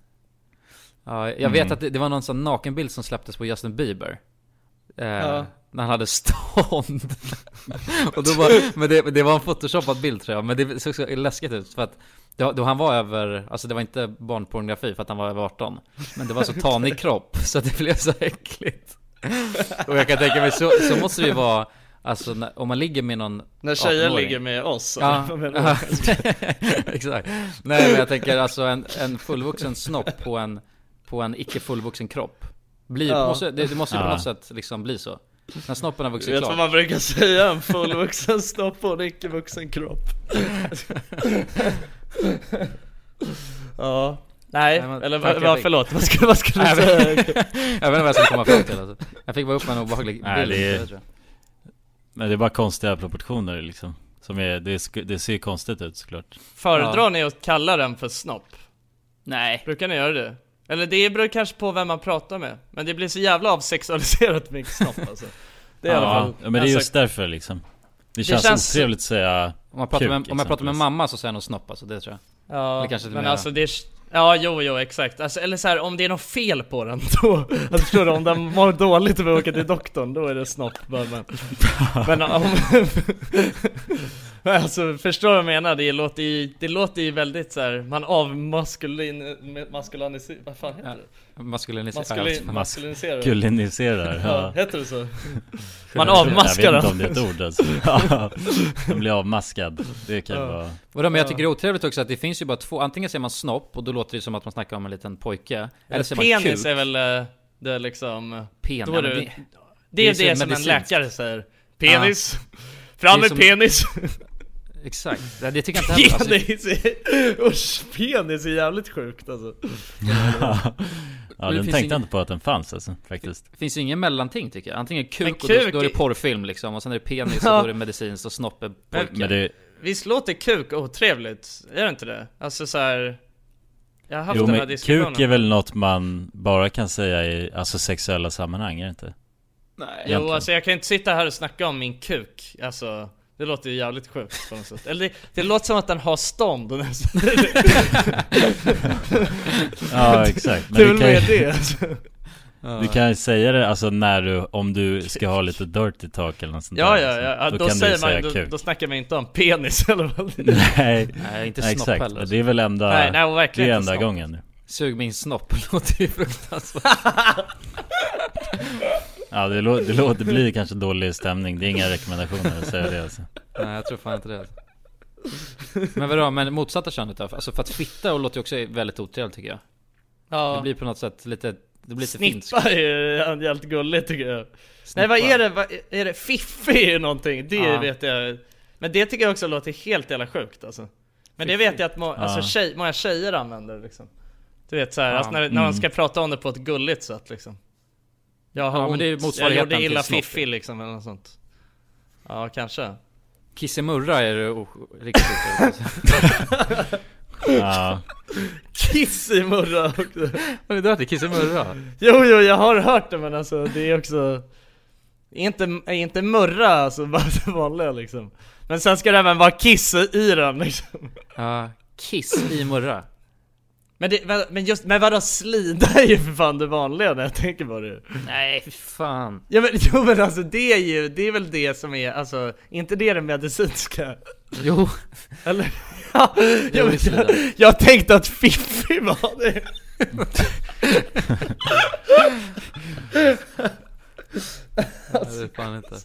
[SPEAKER 5] Ja, jag vet att det, det var någon sån nakenbild som släpptes på Justin Bieber. Eh,
[SPEAKER 1] Ja.
[SPEAKER 5] När han hade stånd. <laughs> Och då var, men det, det var en photoshopad bild tror jag, men det såg så läskigt ut för att då, då han var över, alltså det var inte barnpornografi för att han var över 18 Men det var så <laughs> tanig kropp, så det blev så äckligt. Och jag kan tänka mig, så, så måste det ju vara Alltså när, om man ligger med någon
[SPEAKER 1] När tjejer
[SPEAKER 5] 18-åring.
[SPEAKER 1] ligger med oss
[SPEAKER 5] Ja, <laughs>
[SPEAKER 1] du? <laughs>
[SPEAKER 5] exakt Nej men jag tänker alltså en, en fullvuxen snopp på en, på en icke fullvuxen kropp blir,
[SPEAKER 1] Ja.
[SPEAKER 5] måste, det, det måste ju på
[SPEAKER 3] Ja.
[SPEAKER 5] något sätt liksom bli så När snoppen har
[SPEAKER 1] Du
[SPEAKER 5] vuxit
[SPEAKER 1] vet vad
[SPEAKER 5] klart
[SPEAKER 1] man brukar säga, en fullvuxen snopp och en icke-vuxen kropp <laughs> Ja Nej,
[SPEAKER 5] Nej, men-
[SPEAKER 1] eller
[SPEAKER 5] tack, fick-
[SPEAKER 1] förlåt, vad skulle, vad skulle
[SPEAKER 5] Jag
[SPEAKER 1] du säga?
[SPEAKER 5] jag vet inte vad jag skulle komma fram till alltså. Jag fick bara upp en obehaglig
[SPEAKER 3] Nej,
[SPEAKER 5] bild
[SPEAKER 3] det är-. Men det är bara konstiga proportioner liksom Som är, det, det ser konstigt ut såklart
[SPEAKER 1] Föredrar
[SPEAKER 5] Ja.
[SPEAKER 1] ni att kalla den för snopp?
[SPEAKER 5] Nej
[SPEAKER 1] Brukar ni göra det? Eller det beror kanske på vem man pratar med Men det blir så jävla avsexualiserat med snopp <laughs> alltså Det är i alla
[SPEAKER 3] ja,
[SPEAKER 1] fall
[SPEAKER 3] ja, men det är just därför liksom Det känns,
[SPEAKER 1] känns-
[SPEAKER 3] otrevligt att säga
[SPEAKER 5] Om jag pratar,
[SPEAKER 3] Kuk,
[SPEAKER 5] med, om jag pratar med mamma så säger nog snopp alltså, det tror jag
[SPEAKER 1] Ja, men
[SPEAKER 5] mera.
[SPEAKER 1] alltså det är, Ja, jo, jo, exakt. Alltså, eller så här, om det är något fel på den <laughs> då, alltså, förstår du, om den mår dåligt och vill åka till doktorn, då är det snopp men, men om... <laughs> Alltså, förstår du vad jag menar? Det låter ju, det låter ju väldigt så här, man avmaskulin... Maskuliniserar, vad fan heter det?
[SPEAKER 5] Maskuliniserat
[SPEAKER 1] Maskulin, maskuliniserar? Ja,
[SPEAKER 3] ja
[SPEAKER 1] heter det så? Man
[SPEAKER 3] Jag
[SPEAKER 1] avmaskar
[SPEAKER 3] vet inte om det är ett ord alltså. <laughs> ja, Den blir avmaskad, det kan
[SPEAKER 1] Ja.
[SPEAKER 3] vara
[SPEAKER 5] Vadå, men jag tycker det är otrevligt också att det finns ju bara två, antingen säger man snopp och då låter det som att man snackar om en liten pojke Eller säger man
[SPEAKER 1] Penis
[SPEAKER 5] kuk,
[SPEAKER 1] är väl eh, det är
[SPEAKER 5] pen,
[SPEAKER 1] Då är det,
[SPEAKER 5] det,
[SPEAKER 1] det är det, som en
[SPEAKER 5] medicinskt.
[SPEAKER 1] läkare säger Penis! Fram
[SPEAKER 5] Det är
[SPEAKER 1] med
[SPEAKER 5] som-
[SPEAKER 1] penis! <laughs>
[SPEAKER 5] Exakt, det, det tycker jag inte heller alltså,
[SPEAKER 1] Penis är, usch, penis är jävligt sjukt alltså <laughs>
[SPEAKER 3] Ja
[SPEAKER 5] det
[SPEAKER 3] den tänkte
[SPEAKER 5] ingen-
[SPEAKER 3] jag inte på att den fanns alltså, faktiskt
[SPEAKER 5] Det finns ju ingen mellanting tycker jag, antingen kuk,
[SPEAKER 1] Men
[SPEAKER 5] och då,
[SPEAKER 1] kuk
[SPEAKER 5] då är det porrfilm liksom, och sen är det penis
[SPEAKER 1] Ja.
[SPEAKER 5] och då är det medicinskt och snopp är
[SPEAKER 3] det,
[SPEAKER 1] Visst låter kuk otrevligt? Är det inte det? Alltså så här. Jag har haft
[SPEAKER 3] jo
[SPEAKER 1] den här diskussionen
[SPEAKER 3] kuk är väl något man bara kan säga i alltså sexuella sammanhang, är det inte?
[SPEAKER 5] Nej,
[SPEAKER 1] Jo alltså jag kan inte sitta här och snacka om min kuk, alltså det låter ju jävligt sjukt på något sätt. Eller det, det låter som att den har stånd och den <laughs>
[SPEAKER 3] Ja exakt,
[SPEAKER 1] Det är väl
[SPEAKER 3] men du kan,
[SPEAKER 1] med
[SPEAKER 3] ju,
[SPEAKER 1] det alltså. <laughs>
[SPEAKER 3] du kan ju säga det alltså när du, om du ska ha lite dirty talk eller något sånt
[SPEAKER 1] Ja
[SPEAKER 3] där,
[SPEAKER 1] ja
[SPEAKER 3] liksom.
[SPEAKER 1] ja, då,
[SPEAKER 3] kan du
[SPEAKER 1] säger
[SPEAKER 3] säga
[SPEAKER 1] man, då,
[SPEAKER 3] kuk
[SPEAKER 1] då snackar man inte om penis <laughs> eller vad det
[SPEAKER 3] Nej,
[SPEAKER 5] Nej, inte
[SPEAKER 3] nej
[SPEAKER 5] snopp
[SPEAKER 3] exakt,
[SPEAKER 5] heller
[SPEAKER 3] det är väl enda,
[SPEAKER 1] Nej, nej
[SPEAKER 3] det
[SPEAKER 1] verkligen
[SPEAKER 3] är
[SPEAKER 1] inte
[SPEAKER 3] enda
[SPEAKER 1] snopp.
[SPEAKER 3] gången nu
[SPEAKER 5] Sug min snopp låter ju fruktansvärt
[SPEAKER 3] Ja det, lå, det, lå, det blir kanske dålig stämning, det är inga rekommendationer att säga det alltså.
[SPEAKER 5] Nej jag tror fan inte det Men vadå, men motsatta könet då? Alltså för att fitta och låter ju också väldigt otrevligt tycker jag. Det
[SPEAKER 1] Ja,
[SPEAKER 5] blir på något sätt lite det blir lite finsk.
[SPEAKER 1] Snippa är ju jävligt gulligt tycker jag. Nej vad är det, vad är det? Fiffi är någonting, det
[SPEAKER 5] Ja.
[SPEAKER 1] vet jag. Men det tycker jag också låter helt jävla sjukt alltså. Men det vet jag att må, alltså, tjej, många tjejer använder liksom. Du vet såhär,
[SPEAKER 5] Ja.
[SPEAKER 1] alltså, när, när man ska prata om det på ett gulligt sätt liksom Jag
[SPEAKER 5] Ja, men det är
[SPEAKER 1] ont, jag
[SPEAKER 5] motsvarigheten
[SPEAKER 1] gjorde illa fiffi liksom eller något sånt. Ja kanske.
[SPEAKER 5] Kissemurra är det o- riktigt. <laughs>
[SPEAKER 3] Ja,
[SPEAKER 1] Kiss i murra också.
[SPEAKER 5] Har ni dött i Kissemurra?
[SPEAKER 1] Jo jo jag har hört det men alltså det är också Inte, är inte murra alltså <laughs> bara det vanliga liksom. Men sen ska det även vara kiss i den liksom.
[SPEAKER 5] Ja, kiss i murra
[SPEAKER 1] Men, det, men- just, men vadå slida är ju för fan det vanliga när jag tänker på det
[SPEAKER 5] Nej fy fan
[SPEAKER 1] Ja men <laughs> jo men alltså det är ju, det är väl det som är, alltså, inte det det medicinska?
[SPEAKER 5] Jo, <laughs>
[SPEAKER 1] Eller? <laughs> Ja, men jag,
[SPEAKER 5] det.
[SPEAKER 1] jag tänkte att fiffi var det
[SPEAKER 5] jag vet fan inte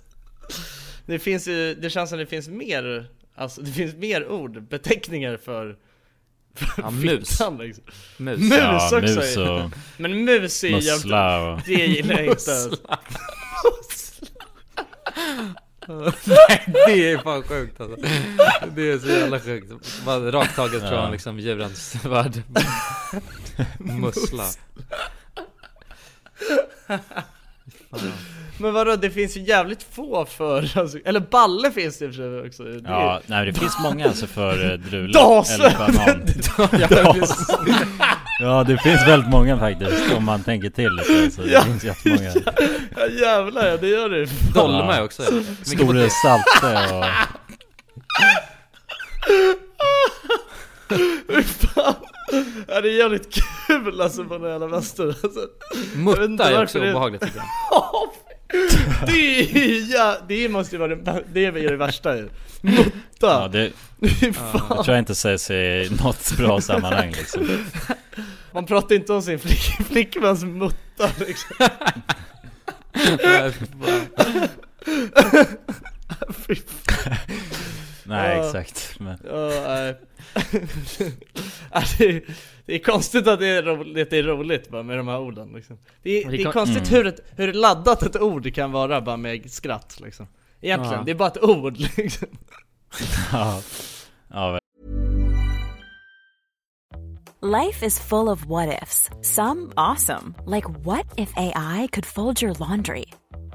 [SPEAKER 1] Det finns ju, det känns som det finns mer, alltså det finns mer ord, beteckningar för, för
[SPEAKER 5] Ja, <laughs> mus.
[SPEAKER 1] liksom.
[SPEAKER 5] Mus.
[SPEAKER 1] Mus
[SPEAKER 3] ja
[SPEAKER 1] också
[SPEAKER 3] mus och
[SPEAKER 1] Men mus är ju jävligt,
[SPEAKER 3] och...
[SPEAKER 1] det gillar jag inte <laughs>
[SPEAKER 5] Nej det är fan sjukt alltså. Det är så jävla sjukt. Bara Rakt taget
[SPEAKER 3] Ja.
[SPEAKER 5] från liksom djurens värld. <laughs> Mussla Fan.
[SPEAKER 1] Men vadå, det finns ju jävligt få för, alltså, eller balle finns det i och för sig också det är,
[SPEAKER 3] Ja, nej det finns många alltså för eh, drula
[SPEAKER 1] Dase!
[SPEAKER 3] eller banan <laughs>
[SPEAKER 1] ja, <laughs>
[SPEAKER 3] Ja det finns väldigt många faktiskt om man tänker till lite så det
[SPEAKER 1] Ja.
[SPEAKER 3] finns jättemånga
[SPEAKER 1] ja jävlar ja, det gör det
[SPEAKER 5] Dolma
[SPEAKER 3] Ja.
[SPEAKER 5] också
[SPEAKER 3] Store Salte och... <laughs>
[SPEAKER 1] Fan. Ja det är jävligt kul alltså på den jävla väster alltså.
[SPEAKER 5] Mutta är också
[SPEAKER 1] det-
[SPEAKER 5] obehagligt tycker jag
[SPEAKER 1] Det är ja, det måste ju vara det, det är det värsta ju Mutta!
[SPEAKER 3] Ja det, <laughs> det tror jag inte sägs i något bra sammanhang liksom
[SPEAKER 1] Man pratar inte om sin flick, flickväns mutta liksom <laughs> fy. <laughs>
[SPEAKER 3] Nej
[SPEAKER 1] Ja.
[SPEAKER 3] exakt men, <laughs>
[SPEAKER 1] Ja, det, är, det är konstigt att det är roligt, det är roligt bara med de här orden liksom. Det är,
[SPEAKER 5] det
[SPEAKER 1] det är konstigt hur, ett, hur laddat ett ord kan vara bara med skratt liksom Egentligen,
[SPEAKER 5] Ja.
[SPEAKER 1] det är bara ett ord <laughs> liksom
[SPEAKER 3] ja, ja
[SPEAKER 4] Life is full of what ifs. Some awesome, like what if AI could fold your laundry?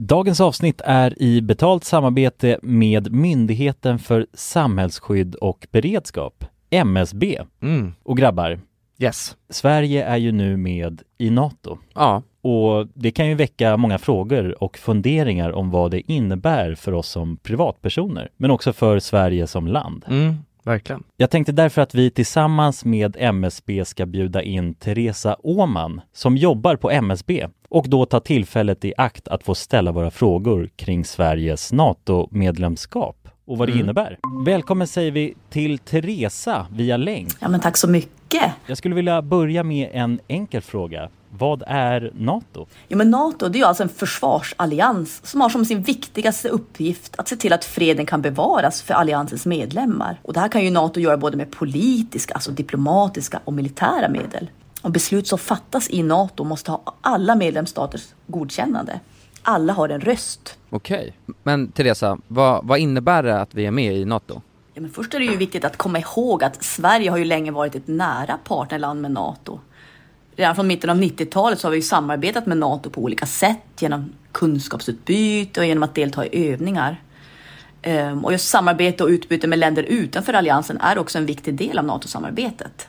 [SPEAKER 3] Dagens avsnitt är i betalt samarbete med Myndigheten för samhällsskydd och beredskap, MSB.
[SPEAKER 6] Mm,
[SPEAKER 3] Och grabbar,
[SPEAKER 6] yes
[SPEAKER 3] Sverige är ju nu med i NATO.
[SPEAKER 5] Ja,
[SPEAKER 3] Och det kan ju väcka många frågor och funderingar om vad det innebär för oss som privatpersoner, men också för Sverige som land.
[SPEAKER 6] Mm, verkligen
[SPEAKER 3] Jag tänkte därför att vi tillsammans med MSB ska bjuda in Teresa Åman som jobbar på MSB och då ta tillfället i akt att få ställa våra frågor kring Sveriges NATO-medlemskap och vad det
[SPEAKER 6] Mm.
[SPEAKER 3] innebär. Välkommen säger vi till Teresa via länk.
[SPEAKER 7] Ja men tack så mycket.
[SPEAKER 3] Jag skulle vilja börja med en enkel fråga. Vad är NATO?
[SPEAKER 7] Ja, men NATO det är alltså en försvarsallians som har som sin viktigaste uppgift att se till att freden kan bevaras för alliansens medlemmar. Och det här kan ju NATO göra både med politiska, alltså diplomatiska och militära medel. Och beslut som fattas i NATO måste ha alla medlemsstaters godkännande. Alla har en röst.
[SPEAKER 8] Okej. Men Teresa, vad, vad innebär det att vi är med i NATO?
[SPEAKER 7] Ja, men först är det ju viktigt att komma ihåg att Sverige har ju länge varit ett nära partnerland med NATO. Redan från mitten av 90-talet så har vi ju samarbetat med NATO på olika sätt genom kunskapsutbyte och genom att delta i övningar. Ehm, Och just samarbete och utbyte med länder utanför alliansen är också en viktig del av NATO-samarbetet.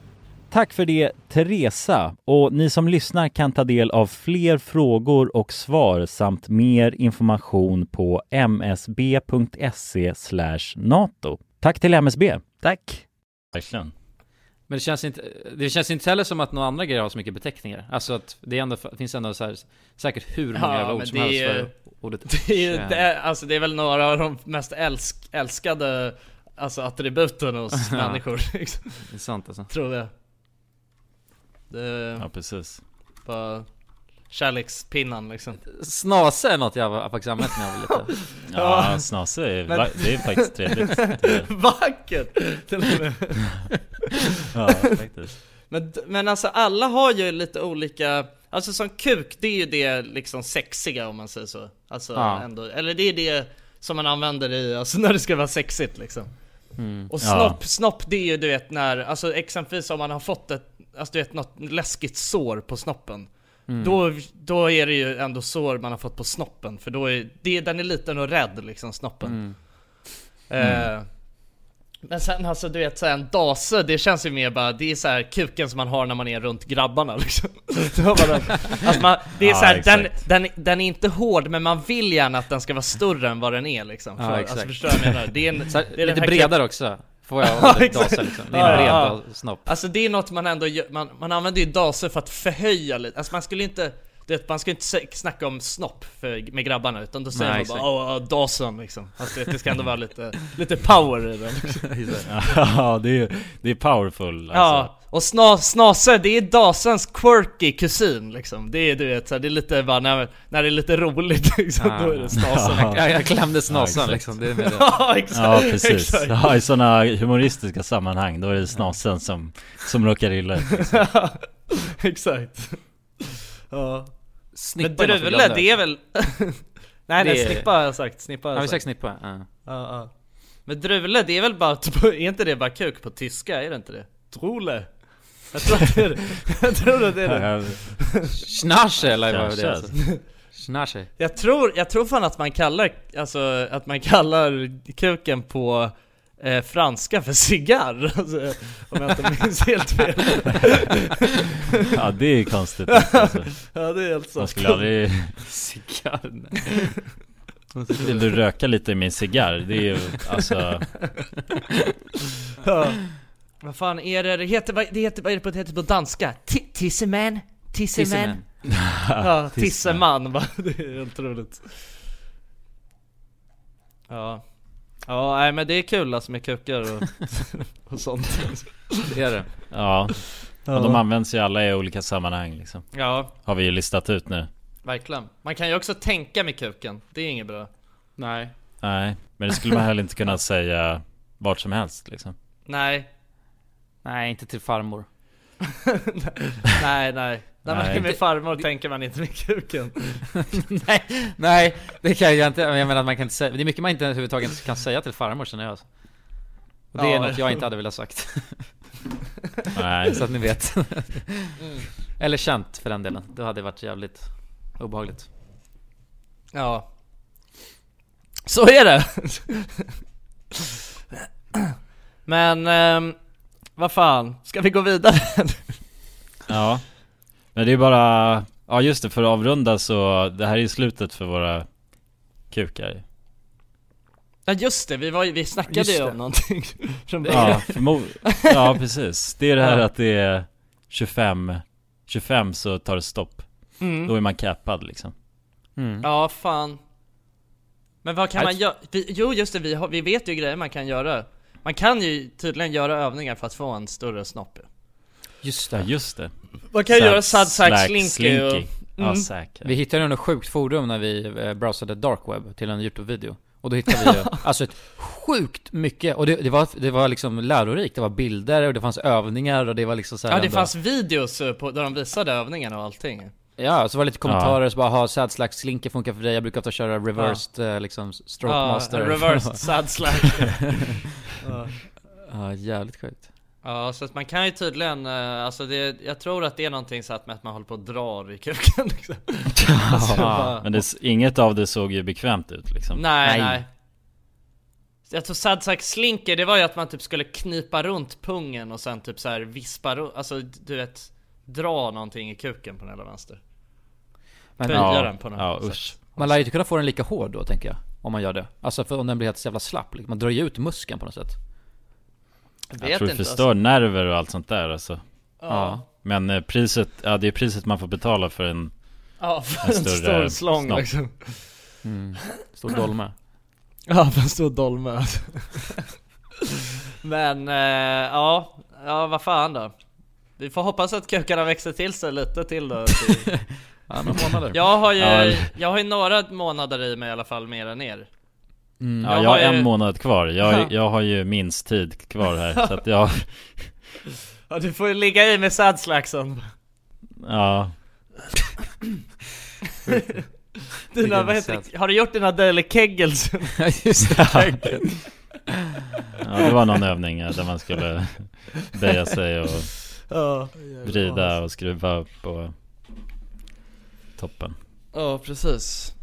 [SPEAKER 3] Tack för det Teresa och ni som lyssnar kan ta del av fler frågor och svar samt mer information på msb.se nato. Tack till MSB.
[SPEAKER 6] Tack.
[SPEAKER 3] Verkligen.
[SPEAKER 5] Men det känns inte, det känns inte heller som att några andra grejer har så mycket beteckningar. Alltså att det ändå, det finns ändå så här, säkert hur många
[SPEAKER 1] Ja,
[SPEAKER 5] jävla ord som
[SPEAKER 1] det
[SPEAKER 5] helst
[SPEAKER 1] är-
[SPEAKER 5] för ordet <laughs>
[SPEAKER 1] Det är, det är, alltså det är väl några av de mest älsk, älskade Alltså attributen hos <laughs> människor liksom.
[SPEAKER 5] Det är sant alltså.
[SPEAKER 1] Tror jag det,
[SPEAKER 3] Ja precis.
[SPEAKER 1] Bara kärlekspinnan liksom
[SPEAKER 5] Snase är något jag faktiskt använt mig av lite. <laughs>
[SPEAKER 3] Ja, snase är,
[SPEAKER 1] Men-
[SPEAKER 3] det är faktiskt trevligt. <laughs>
[SPEAKER 1] Vackert! Till och med. <laughs>
[SPEAKER 3] Ja, faktiskt.
[SPEAKER 1] Men, men alltså alla har ju lite olika Alltså som kuk, det är ju det liksom sexiga om man säger så Alltså
[SPEAKER 5] Ja.
[SPEAKER 1] ändå, eller det är det som man använder i, alltså när det ska vara sexigt liksom
[SPEAKER 5] Mm.
[SPEAKER 1] Och
[SPEAKER 3] Ja.
[SPEAKER 1] snopp, snopp det är ju du vet när, alltså exempelvis om man har fått ett, alltså du vet något läskigt sår på snoppen
[SPEAKER 5] Mm.
[SPEAKER 1] då, då är det ju ändå sår man har fått på snoppen, för då är, det, den är liten och rädd liksom, snoppen
[SPEAKER 5] Mm.
[SPEAKER 1] Eh, Men sen alltså du vet såhär en dase, det känns ju mer bara, det är så här kuken som man har när man är runt grabbarna liksom <laughs> alltså man, det är så här, den, den, den är inte hård men man vill gärna att den ska vara större än vad den är liksom
[SPEAKER 5] Ja,
[SPEAKER 1] För-
[SPEAKER 5] exakt.
[SPEAKER 1] Alltså förstår du vad jag menar? Det är, en,
[SPEAKER 5] Så
[SPEAKER 1] det är
[SPEAKER 5] lite bredare också. Får jag <laughs>
[SPEAKER 1] Ja,
[SPEAKER 5] dasa liksom. Det är en
[SPEAKER 1] Ja, ja.
[SPEAKER 5] snopp.
[SPEAKER 1] Alltså det är något man ändå gör, man, man använder ju daser för att förhöja lite, alltså man skulle inte du vet, man ska inte snacka om snopp för, med grabbarna utan då säger
[SPEAKER 5] Nej,
[SPEAKER 1] man bara åh, åh, dasen liksom Fast vet, det ska ändå vara lite, lite power i den liksom. <laughs>
[SPEAKER 3] Ja, det är, det är powerful alltså.
[SPEAKER 1] Ja, och sna, snase det är dasens quirky kusin liksom Det är du vet, så här, det är lite bara när, när det är lite roligt <laughs> liksom, då är det snasen
[SPEAKER 3] Ja.
[SPEAKER 5] Jag, jag klämde
[SPEAKER 3] Ja,
[SPEAKER 5] snasan
[SPEAKER 3] exakt.
[SPEAKER 5] liksom. Det är med <laughs> det.
[SPEAKER 1] Ja exakt,
[SPEAKER 3] Ja precis,
[SPEAKER 1] exakt.
[SPEAKER 3] ja, i sådana humoristiska sammanhang då är det snasen som, som råkar illa ut liksom. <laughs>
[SPEAKER 1] Exakt Ja
[SPEAKER 5] Snippa
[SPEAKER 1] Men
[SPEAKER 5] glömde.
[SPEAKER 1] det är väl... nej nej, snippa har jag sagt, snippa har
[SPEAKER 5] Har
[SPEAKER 1] jag
[SPEAKER 5] vi sagt
[SPEAKER 1] sagt
[SPEAKER 5] snippa? Ja.
[SPEAKER 1] ja, ja. Men druvle, det är väl bara, typ- är inte det bara kuk på tyska? Är det inte det? Drole? Jag tror att det är det, jag tror att det är det
[SPEAKER 5] Schnarche eller vad är det
[SPEAKER 3] Kanske.
[SPEAKER 5] alltså? Schnarche.
[SPEAKER 1] Jag tror, jag tror fan att man kallar, alltså att man kallar kuken på eh, franska för cigarr, alltså, om jag inte minns helt fel
[SPEAKER 3] Ja det är konstigt alltså.
[SPEAKER 1] Ja det är helt
[SPEAKER 3] Man
[SPEAKER 1] så
[SPEAKER 3] skulle aldrig
[SPEAKER 5] Cigarr.
[SPEAKER 3] Vill du röka lite i min cigarr? Det är ju alltså
[SPEAKER 1] Ja. Vad fan är det? Det heter, vad, det heter, vad är det på, det heter på danska? Ti- Tisseman? Tisseman? <laughs> Ja, tisseman. va? <laughs> Det är helt roligt. Ja. Ja, nej men det är kul alltså med kukar och, <laughs> och sånt.
[SPEAKER 5] Det är det.
[SPEAKER 3] Ja. Och de används ju alla i olika sammanhang liksom.
[SPEAKER 1] Ja,
[SPEAKER 3] Har vi ju listat ut nu.
[SPEAKER 1] Verkligen. Man kan ju också tänka med kuken, det är inget bra.
[SPEAKER 5] Nej.
[SPEAKER 3] Nej Men det skulle man heller inte kunna säga vart som helst liksom.
[SPEAKER 1] Nej,
[SPEAKER 5] Nej, inte till farmor. <laughs>
[SPEAKER 1] nej, nej När man är med farmor tänker man inte med kuken <laughs>
[SPEAKER 5] nej, nej, det kan jag inte. Jag menar att man kan inte säga, det är mycket man inte överhuvudtaget kan säga till farmor känner jag. Och det är
[SPEAKER 1] Ja,
[SPEAKER 5] något jag inte hade velat sagt. <laughs>
[SPEAKER 3] Nej.
[SPEAKER 5] Så att ni vet. Eller känt för den delen. Det hade varit jävligt obehagligt.
[SPEAKER 1] Ja Så är det! Men, ehm, vad fan, ska vi gå vidare? <laughs>
[SPEAKER 3] Ja Men det är bara, ja just det för att avrunda så, det här är ju slutet för våra kukar
[SPEAKER 1] ja just det, vi, var, vi snackade
[SPEAKER 5] Just
[SPEAKER 1] ju
[SPEAKER 5] det.
[SPEAKER 1] om någonting <laughs> från början
[SPEAKER 3] Ja, förmo- <laughs> ja precis. Det är det här att det är 25 25 så tar det stopp
[SPEAKER 1] Mm.
[SPEAKER 3] Då är man cappad liksom
[SPEAKER 5] Mm.
[SPEAKER 1] Ja, fan Men vad kan man göra? Jo just det, vi, har, vi vet ju grejer man kan göra Man kan ju tydligen göra övningar för att få en större snopp ju.
[SPEAKER 5] Just
[SPEAKER 3] Ja
[SPEAKER 5] det.
[SPEAKER 3] just det
[SPEAKER 1] Man kan ju göra sad sack
[SPEAKER 3] slack
[SPEAKER 1] slinky och...
[SPEAKER 3] slinky. Ja
[SPEAKER 1] Mm.
[SPEAKER 3] säkert
[SPEAKER 5] Vi hittade ju något sjukt forum när vi eh, browsade dark web till en YouTube-video. Och då hittade vi ju, <laughs> alltså ett sjukt mycket, och det, det, var, det var liksom lärorikt. Det var bilder och det fanns övningar och det var liksom så här
[SPEAKER 1] Ja det
[SPEAKER 5] ändå-
[SPEAKER 1] fanns videos eh, på, där de visade övningarna och allting
[SPEAKER 5] Ja, så var det lite kommentarer så bara, ha sad slack slinker funkar för dig, jag brukar ofta köra reversed eh, liksom stroke
[SPEAKER 1] Ja,
[SPEAKER 5] master
[SPEAKER 1] reversed <laughs> sad slack <laughs> ja.
[SPEAKER 5] Ja, jävligt sjukt
[SPEAKER 1] ja, så att man kan ju tydligen, eh, alltså det, jag tror att det är någonting så att med att man håller på och drar i kuken <laughs> liksom. alltså, bara,
[SPEAKER 3] Men det, inget av det såg ju bekvämt ut liksom
[SPEAKER 1] Nej,
[SPEAKER 5] Nej.
[SPEAKER 1] nej. Jag tror sad sack slinker, det var ju att man typ skulle knipa runt pungen och sen typ så här vispa runt, alltså du vet Dra någonting i kuken på den eller vänster
[SPEAKER 5] Men-
[SPEAKER 3] Ja,
[SPEAKER 1] den på något
[SPEAKER 3] ja,
[SPEAKER 1] sätt
[SPEAKER 3] usch.
[SPEAKER 5] Man lär ju inte kunna få den lika hård då tänker jag Om man gör det Alltså för om den blir helt jävla slapp liksom. Man drar ju ut muskeln på något sätt
[SPEAKER 1] Jag
[SPEAKER 3] Jag
[SPEAKER 1] vet
[SPEAKER 3] tror det förstör
[SPEAKER 1] alltså.
[SPEAKER 3] nerver och allt sånt där alltså
[SPEAKER 1] Ja,
[SPEAKER 3] Men eh, priset, ja det är priset man får betala för en
[SPEAKER 1] ja för
[SPEAKER 3] En
[SPEAKER 1] en
[SPEAKER 3] större
[SPEAKER 1] stor slång
[SPEAKER 3] snopp.
[SPEAKER 1] liksom
[SPEAKER 5] mm. Stor dolme
[SPEAKER 1] Ja för en stor dolme alltså. Men, eh, ja, ja vad fan då Vi får hoppas att kukarna växer till sig lite till då till- <laughs>
[SPEAKER 5] Ja, några månader <laughs>
[SPEAKER 1] Jag har ju,
[SPEAKER 3] Ja.
[SPEAKER 1] jag har ju några månader i mig i alla fall mer än er
[SPEAKER 5] mm.
[SPEAKER 3] Ja,
[SPEAKER 1] Jag
[SPEAKER 3] jag har
[SPEAKER 1] ju-
[SPEAKER 3] en månad kvar. Jag,
[SPEAKER 1] Ja.
[SPEAKER 3] jag har ju minst tid kvar här så att jag, <laughs>
[SPEAKER 1] Ja du får ju ligga i med sadslaxen
[SPEAKER 3] ja <laughs>
[SPEAKER 1] Dina, vad heter det? Har du gjort dina daily kegels?
[SPEAKER 5] Ja just det,
[SPEAKER 3] Ja det var någon övning där man skulle böja sig och vrida och skruva på toppen.
[SPEAKER 1] Ja precis.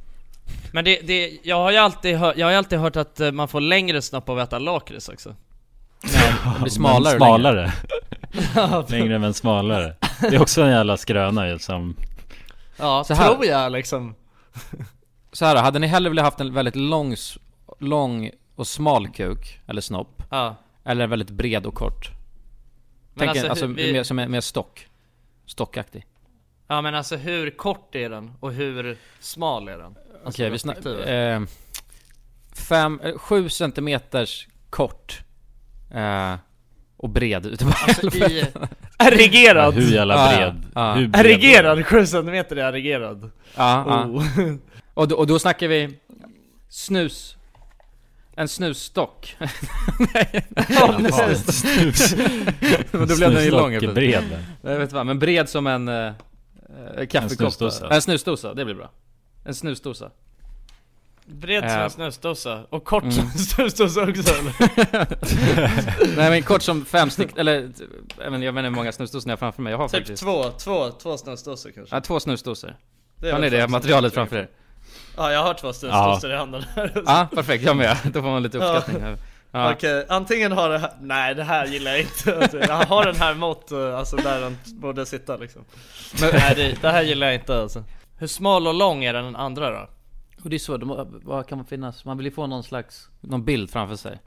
[SPEAKER 1] Men det, det, jag har ju alltid hört, jag har alltid hört att eh, man får längre snopp av att äta lakrits också.
[SPEAKER 5] Den <laughs> blir smalare
[SPEAKER 3] men
[SPEAKER 5] och längre.
[SPEAKER 3] smalare. <laughs> Längre men smalare. Det är också en jävla skröna ju som
[SPEAKER 1] Ja,
[SPEAKER 5] Så här.
[SPEAKER 1] tror jag liksom. <laughs>
[SPEAKER 5] Så här, hade ni hellre velat haft en väldigt lång, lång och smal kuk, eller snopp?
[SPEAKER 1] Ja.
[SPEAKER 5] Eller väldigt bred och kort?
[SPEAKER 1] Men
[SPEAKER 5] Tänk
[SPEAKER 1] alltså,
[SPEAKER 5] en, alltså,
[SPEAKER 1] hur- vi-
[SPEAKER 5] mer, som en, mer stock. Stockaktig
[SPEAKER 1] Ja men alltså hur kort är den och hur smal är den? Alltså,
[SPEAKER 5] Okej, vi snackar...
[SPEAKER 1] respektive.
[SPEAKER 5] Eh, fem, eh, sju centimeters kort eh, Och bred ute på
[SPEAKER 1] Alltså i... <laughs>
[SPEAKER 3] ja,
[SPEAKER 1] Erigerad!
[SPEAKER 3] Hur jävla
[SPEAKER 5] Ja,
[SPEAKER 3] bred,
[SPEAKER 5] ja.
[SPEAKER 3] hur bred
[SPEAKER 1] Erigerad, 7 cm är erigerad
[SPEAKER 5] Ja, ja.
[SPEAKER 1] oh. <laughs>
[SPEAKER 5] Och, då, och då snackar vi Snus En snusstock <laughs>
[SPEAKER 1] Ja, precis.
[SPEAKER 5] Men då blev den ju lång
[SPEAKER 3] bred.
[SPEAKER 5] Jag vet vad, men bred som en eh, eh, kaffekopp
[SPEAKER 3] snusdosa.
[SPEAKER 5] En snusdosa, det blir bra. En snusdosa.
[SPEAKER 1] Bred som
[SPEAKER 5] Eh.
[SPEAKER 1] en snusdosa, och kort
[SPEAKER 5] Mm.
[SPEAKER 1] som en <laughs> snusdosa också eller? <laughs>
[SPEAKER 5] Nej men kort som fem styck, eller jag vet jag vet inte hur många snusdosor jag har framför mig, jag har
[SPEAKER 1] Typ
[SPEAKER 5] faktiskt
[SPEAKER 1] två, två, två snusdosor kanske.
[SPEAKER 5] Ja, två snusdosor.
[SPEAKER 1] Det är
[SPEAKER 5] Har ni det materialet framför er?
[SPEAKER 1] Ja jag har två snusdosor i handen
[SPEAKER 5] Ja, perfekt, jag med, då får man lite uppskattning här ja.
[SPEAKER 1] Okej, antingen har det här, nej det här gillar jag inte Alltså, Jag har den här mot, eh, alltså där den borde sitta liksom
[SPEAKER 5] Men-
[SPEAKER 1] Nej det, det här gillar jag inte alltså Hur smal och lång är den andra då?
[SPEAKER 5] Och det är så, de, vad kan man finnas? Man vill ju få någon slags, någon bild framför sig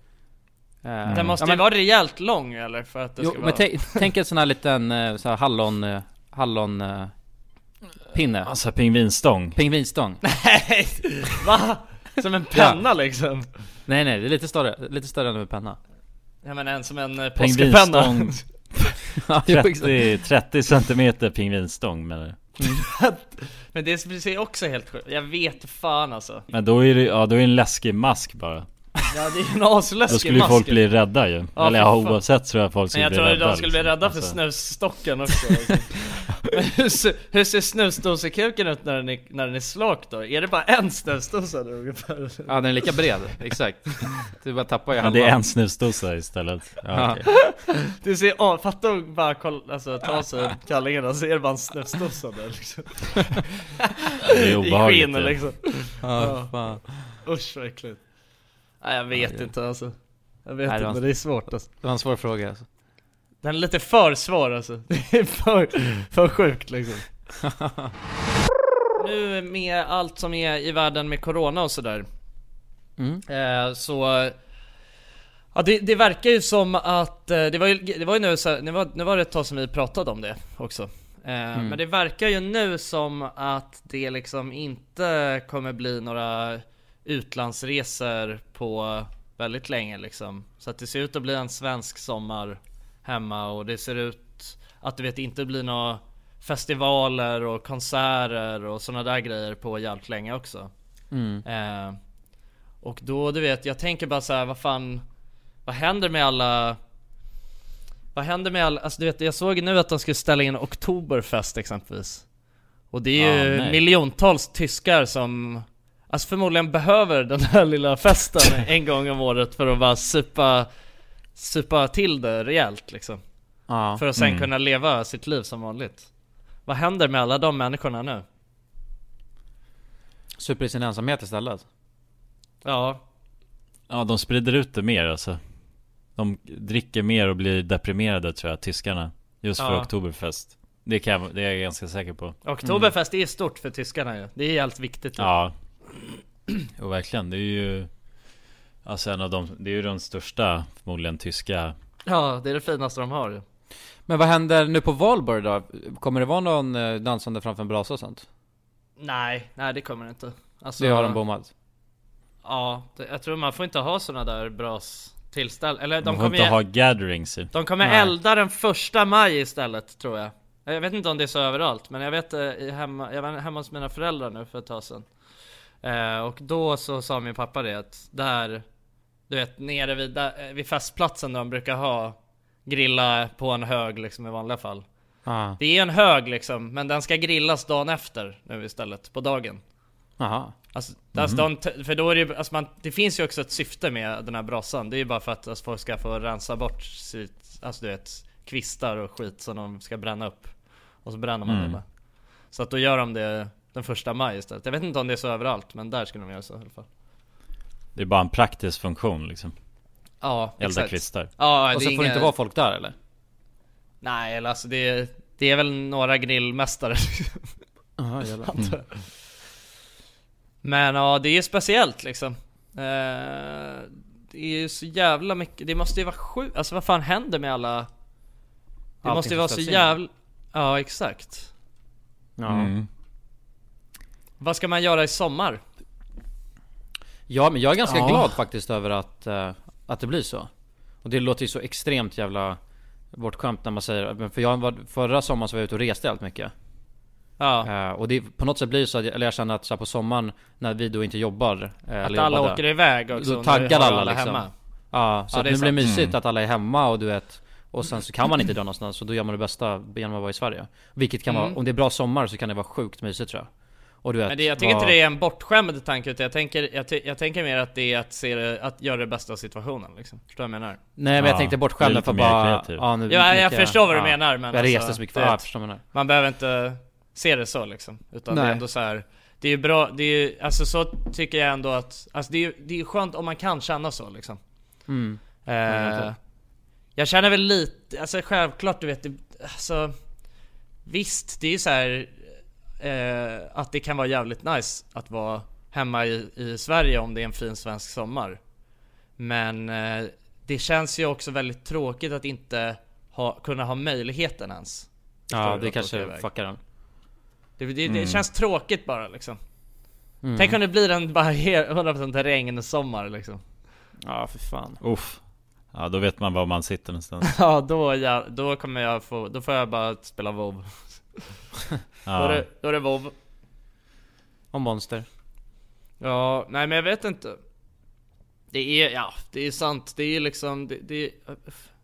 [SPEAKER 5] Eh,
[SPEAKER 1] Den måste
[SPEAKER 5] ja,
[SPEAKER 1] ju
[SPEAKER 5] men-
[SPEAKER 1] vara rejält lång eller? För att det
[SPEAKER 5] Jo,
[SPEAKER 1] ska
[SPEAKER 5] men
[SPEAKER 1] vara...
[SPEAKER 5] tänk, en sån här liten eh, så här hallon, hallon pinne
[SPEAKER 3] Alltså pingvinstång
[SPEAKER 5] Pingvinstång <laughs>
[SPEAKER 1] Nej! Va? <laughs> Som en penna liksom?
[SPEAKER 5] Nej nej, det är lite större, lite större än en penna.
[SPEAKER 1] Ja men en som en eh, <laughs>
[SPEAKER 5] Ja, exakt.
[SPEAKER 3] 30, 30 centimeter pingvinstång menar du? <laughs>
[SPEAKER 1] Men det ser också helt sjukt. Jag vet fan alltså.
[SPEAKER 3] Men då är det, ja då är det en läskig mask bara
[SPEAKER 1] Ja det är en asläskig
[SPEAKER 3] Då skulle ju folk bli rädda ju
[SPEAKER 1] Ja,
[SPEAKER 3] Eller ja oavsett tror jag folk
[SPEAKER 1] Men
[SPEAKER 3] skulle
[SPEAKER 1] jag
[SPEAKER 3] bli
[SPEAKER 1] tror
[SPEAKER 3] rädda
[SPEAKER 1] att de skulle bli
[SPEAKER 3] liksom.
[SPEAKER 1] rädda för
[SPEAKER 3] Alltså,
[SPEAKER 1] snusstocken också <laughs> alltså. hur, ser, hur ser snusdosekuken ut när den, är, när den är slak då? Är det bara en snusdosa då ungefär?
[SPEAKER 5] Ja den är lika bred, exakt. Du bara tappar ju
[SPEAKER 3] Ja,
[SPEAKER 5] halva.
[SPEAKER 3] det är en snusdosa istället. Ja,
[SPEAKER 5] Ja.
[SPEAKER 3] okej. <laughs>
[SPEAKER 1] Du ser, oh, fatta att bara kolla, alltså, ta sig kallingarna så är det bara en snusdosa där liksom <laughs>
[SPEAKER 3] Det är obehagligt,
[SPEAKER 1] I skinn liksom
[SPEAKER 5] Ja, fan.
[SPEAKER 1] Usch vad äckligt Nej jag vet
[SPEAKER 5] Ja,
[SPEAKER 1] inte alltså Jag vet
[SPEAKER 5] Nej,
[SPEAKER 1] inte men det är svårt alltså
[SPEAKER 5] Det var en svår fråga alltså.
[SPEAKER 1] Den är lite för svår alltså, <laughs> det är för, för sjukt liksom <laughs> Nu med allt som är i världen med corona och sådär
[SPEAKER 5] Mm.
[SPEAKER 1] eh, Så Ja det, det verkar ju som att, eh, det var ju, det var ju nu, så, nu, var, nu var det ett tag som vi pratade om det också eh,
[SPEAKER 5] Mm.
[SPEAKER 1] Men det verkar ju nu som att det liksom inte kommer bli några utlandsresor på väldigt länge liksom Så att det ser ut att bli en svensk sommar hemma och det ser ut att du vet inte blir några festivaler och konserter och sådana där grejer på jävligt länge också
[SPEAKER 5] Mm.
[SPEAKER 1] eh, Och då du vet, jag tänker bara så här, vad fan Vad händer med alla Vad händer med alla, alltså du vet jag såg nu att de skulle ställa in Oktoberfest exempelvis Och det är ju
[SPEAKER 3] Ah, nej.
[SPEAKER 1] miljontals tyskar som Alltså förmodligen behöver den här lilla festen <laughs> en gång om året för att bara supa Supa till det rejält liksom
[SPEAKER 5] Ja.
[SPEAKER 1] För att sen
[SPEAKER 3] Mm.
[SPEAKER 1] kunna leva sitt liv som vanligt Vad händer med alla de människorna nu?
[SPEAKER 5] Super i sin ensamhet istället.
[SPEAKER 1] Ja,
[SPEAKER 3] Ja, de sprider ut det mer alltså. De dricker mer och blir deprimerade tror jag, tyskarna. Just för
[SPEAKER 1] Ja.
[SPEAKER 3] Oktoberfest. Det, kan jag, det är jag ganska säker på.
[SPEAKER 1] Oktoberfest är stort för tyskarna ju Det är helt viktigt ju.
[SPEAKER 3] Ja. Jo, verkligen. Det är ju... Alltså en av de, det är ju den största, förmodligen tyska
[SPEAKER 1] ja, det är det finaste de har ju
[SPEAKER 5] Men vad händer nu på valborg då? Kommer det vara någon eh, dansande framför en brasa och sånt?
[SPEAKER 1] Nej, nej det kommer det inte alltså,
[SPEAKER 5] Det har de bommat.
[SPEAKER 1] Ja, det, jag tror man får inte ha såna där bras tillställ Eller
[SPEAKER 3] De
[SPEAKER 1] de
[SPEAKER 3] får
[SPEAKER 1] kommer
[SPEAKER 3] inte ha gatherings
[SPEAKER 1] de kommer
[SPEAKER 5] Nej.
[SPEAKER 1] elda den första maj istället tror jag Jag vet inte om det är så överallt men jag vet eh, i hemma, jag var hemma hos mina föräldrar nu för ett tag sedan eh, Och då så sa min pappa det att där Du vet nere vid, där, eh, vid festplatsen där de brukar ha Grilla på en hög liksom i vanliga fall
[SPEAKER 5] Ja.
[SPEAKER 1] Det är en hög liksom, men den ska grillas dagen efter nu istället, på dagen
[SPEAKER 5] Jaha.
[SPEAKER 1] Alltså, alltså de, t- för då är det alltså man, det finns ju också ett syfte med den här brasan Det är ju bara för att alltså, folk ska få rensa bort sitt, alltså du vet Kvistar och skit som de ska bränna upp Och så bränner man
[SPEAKER 3] Mm.
[SPEAKER 1] det bara Så att då gör de det den första maj istället Jag vet inte om det är så överallt, men där skulle de göra så i alla fall
[SPEAKER 3] Det är bara en praktisk funktion liksom.
[SPEAKER 1] Ja,
[SPEAKER 3] Elda
[SPEAKER 1] exakt
[SPEAKER 3] kvistar.
[SPEAKER 1] Ja,
[SPEAKER 5] Och så
[SPEAKER 1] är
[SPEAKER 5] får det
[SPEAKER 1] inga-
[SPEAKER 5] inte vara folk där eller?
[SPEAKER 1] Nej, eller alltså det, det är väl några grillmästare <laughs>
[SPEAKER 5] jävlar. <laughs>
[SPEAKER 1] antar jag. Men ja, det är ju speciellt liksom eh, Det är ju så jävla mycket, det måste ju vara sjukt, alltså vad fan händer med alla Det
[SPEAKER 5] Allting
[SPEAKER 1] måste ju vara så jävla Ja exakt
[SPEAKER 5] Ja.
[SPEAKER 3] Mm.
[SPEAKER 1] Vad ska man göra i sommar?
[SPEAKER 5] Ja men jag är ganska
[SPEAKER 1] Ja.
[SPEAKER 5] glad faktiskt över att, eh, att det blir så. Och det låter ju så extremt jävla bortskämt när man säger för jag var, förra sommaren så var jag ute och reste allt mycket.
[SPEAKER 1] Ja,
[SPEAKER 5] Eh, och det på något sätt blir så att, jag- eller jag känner att så här, på sommaren när vi då inte jobbar eh,
[SPEAKER 1] att
[SPEAKER 5] eller
[SPEAKER 1] alla
[SPEAKER 5] jobbade,
[SPEAKER 1] åker iväg också
[SPEAKER 5] Då taggar
[SPEAKER 1] har
[SPEAKER 5] alla liksom.
[SPEAKER 1] hemma
[SPEAKER 5] Ja, så
[SPEAKER 1] Ja, det
[SPEAKER 5] nu blir det
[SPEAKER 1] sant.
[SPEAKER 5] mysigt
[SPEAKER 3] Mm.
[SPEAKER 5] att alla är hemma och du vet Och sen så kan man inte dra någonstans och då gör man det bästa genom att vara i Sverige Vilket kan
[SPEAKER 1] Mm.
[SPEAKER 5] vara, om det är bra sommar så kan det vara sjukt mysigt tror jag Och du vet
[SPEAKER 1] Men det, jag tycker
[SPEAKER 5] vad-
[SPEAKER 1] inte det är en bortskämd tanke utan jag tänker, jag, jag tänker mer att det är att se det, att göra det bästa av situationen liksom Förstår du vad jag menar?
[SPEAKER 5] Nej men jag
[SPEAKER 3] Ja,
[SPEAKER 5] tänkte
[SPEAKER 3] bli
[SPEAKER 5] bortskämda
[SPEAKER 3] lite
[SPEAKER 5] för bara
[SPEAKER 3] kreativ.
[SPEAKER 5] Ja, nu,
[SPEAKER 1] Ja, jag
[SPEAKER 5] mycket-
[SPEAKER 1] förstår vad du
[SPEAKER 5] ja.
[SPEAKER 1] menar men
[SPEAKER 5] Jag
[SPEAKER 1] alltså,
[SPEAKER 5] så mycket, ja, jag
[SPEAKER 1] vet,
[SPEAKER 5] förstår vad du menar
[SPEAKER 1] Man behöver inte se det så liksom Utan det
[SPEAKER 5] Nej.
[SPEAKER 1] är ändå så här. Det är ju bra, det är ju, alltså så tycker jag ändå att Alltså det är ju det är skönt om man kan känna så liksom
[SPEAKER 5] mm.
[SPEAKER 1] eh,
[SPEAKER 5] Ja,
[SPEAKER 1] Jag känner väl lite, alltså självklart du vet det, alltså Visst, det är ju så här eh, Att det kan vara jävligt nice att vara hemma i, i Sverige om det är en fin svensk sommar Men eh, det känns ju också väldigt tråkigt att inte ha, kunna ha möjligheten ens
[SPEAKER 5] Ja det kanske fuckar den
[SPEAKER 1] Det, det, det
[SPEAKER 3] Mm.
[SPEAKER 1] känns tråkigt bara liksom
[SPEAKER 5] mm.
[SPEAKER 1] Tänk om det blir en bara he- 100% regnsommar liksom
[SPEAKER 5] Ja för fan
[SPEAKER 3] Uff. Ja, då vet man var man sitter någonstans. <laughs>
[SPEAKER 1] Ja då, ja, då kommer jag få, då får jag bara spela WoW Då är
[SPEAKER 3] Ja.
[SPEAKER 1] det, då är det WoW.
[SPEAKER 5] Och monster.
[SPEAKER 1] Ja, nej men jag vet inte. Det är, ja, det är sant, det är liksom, det, det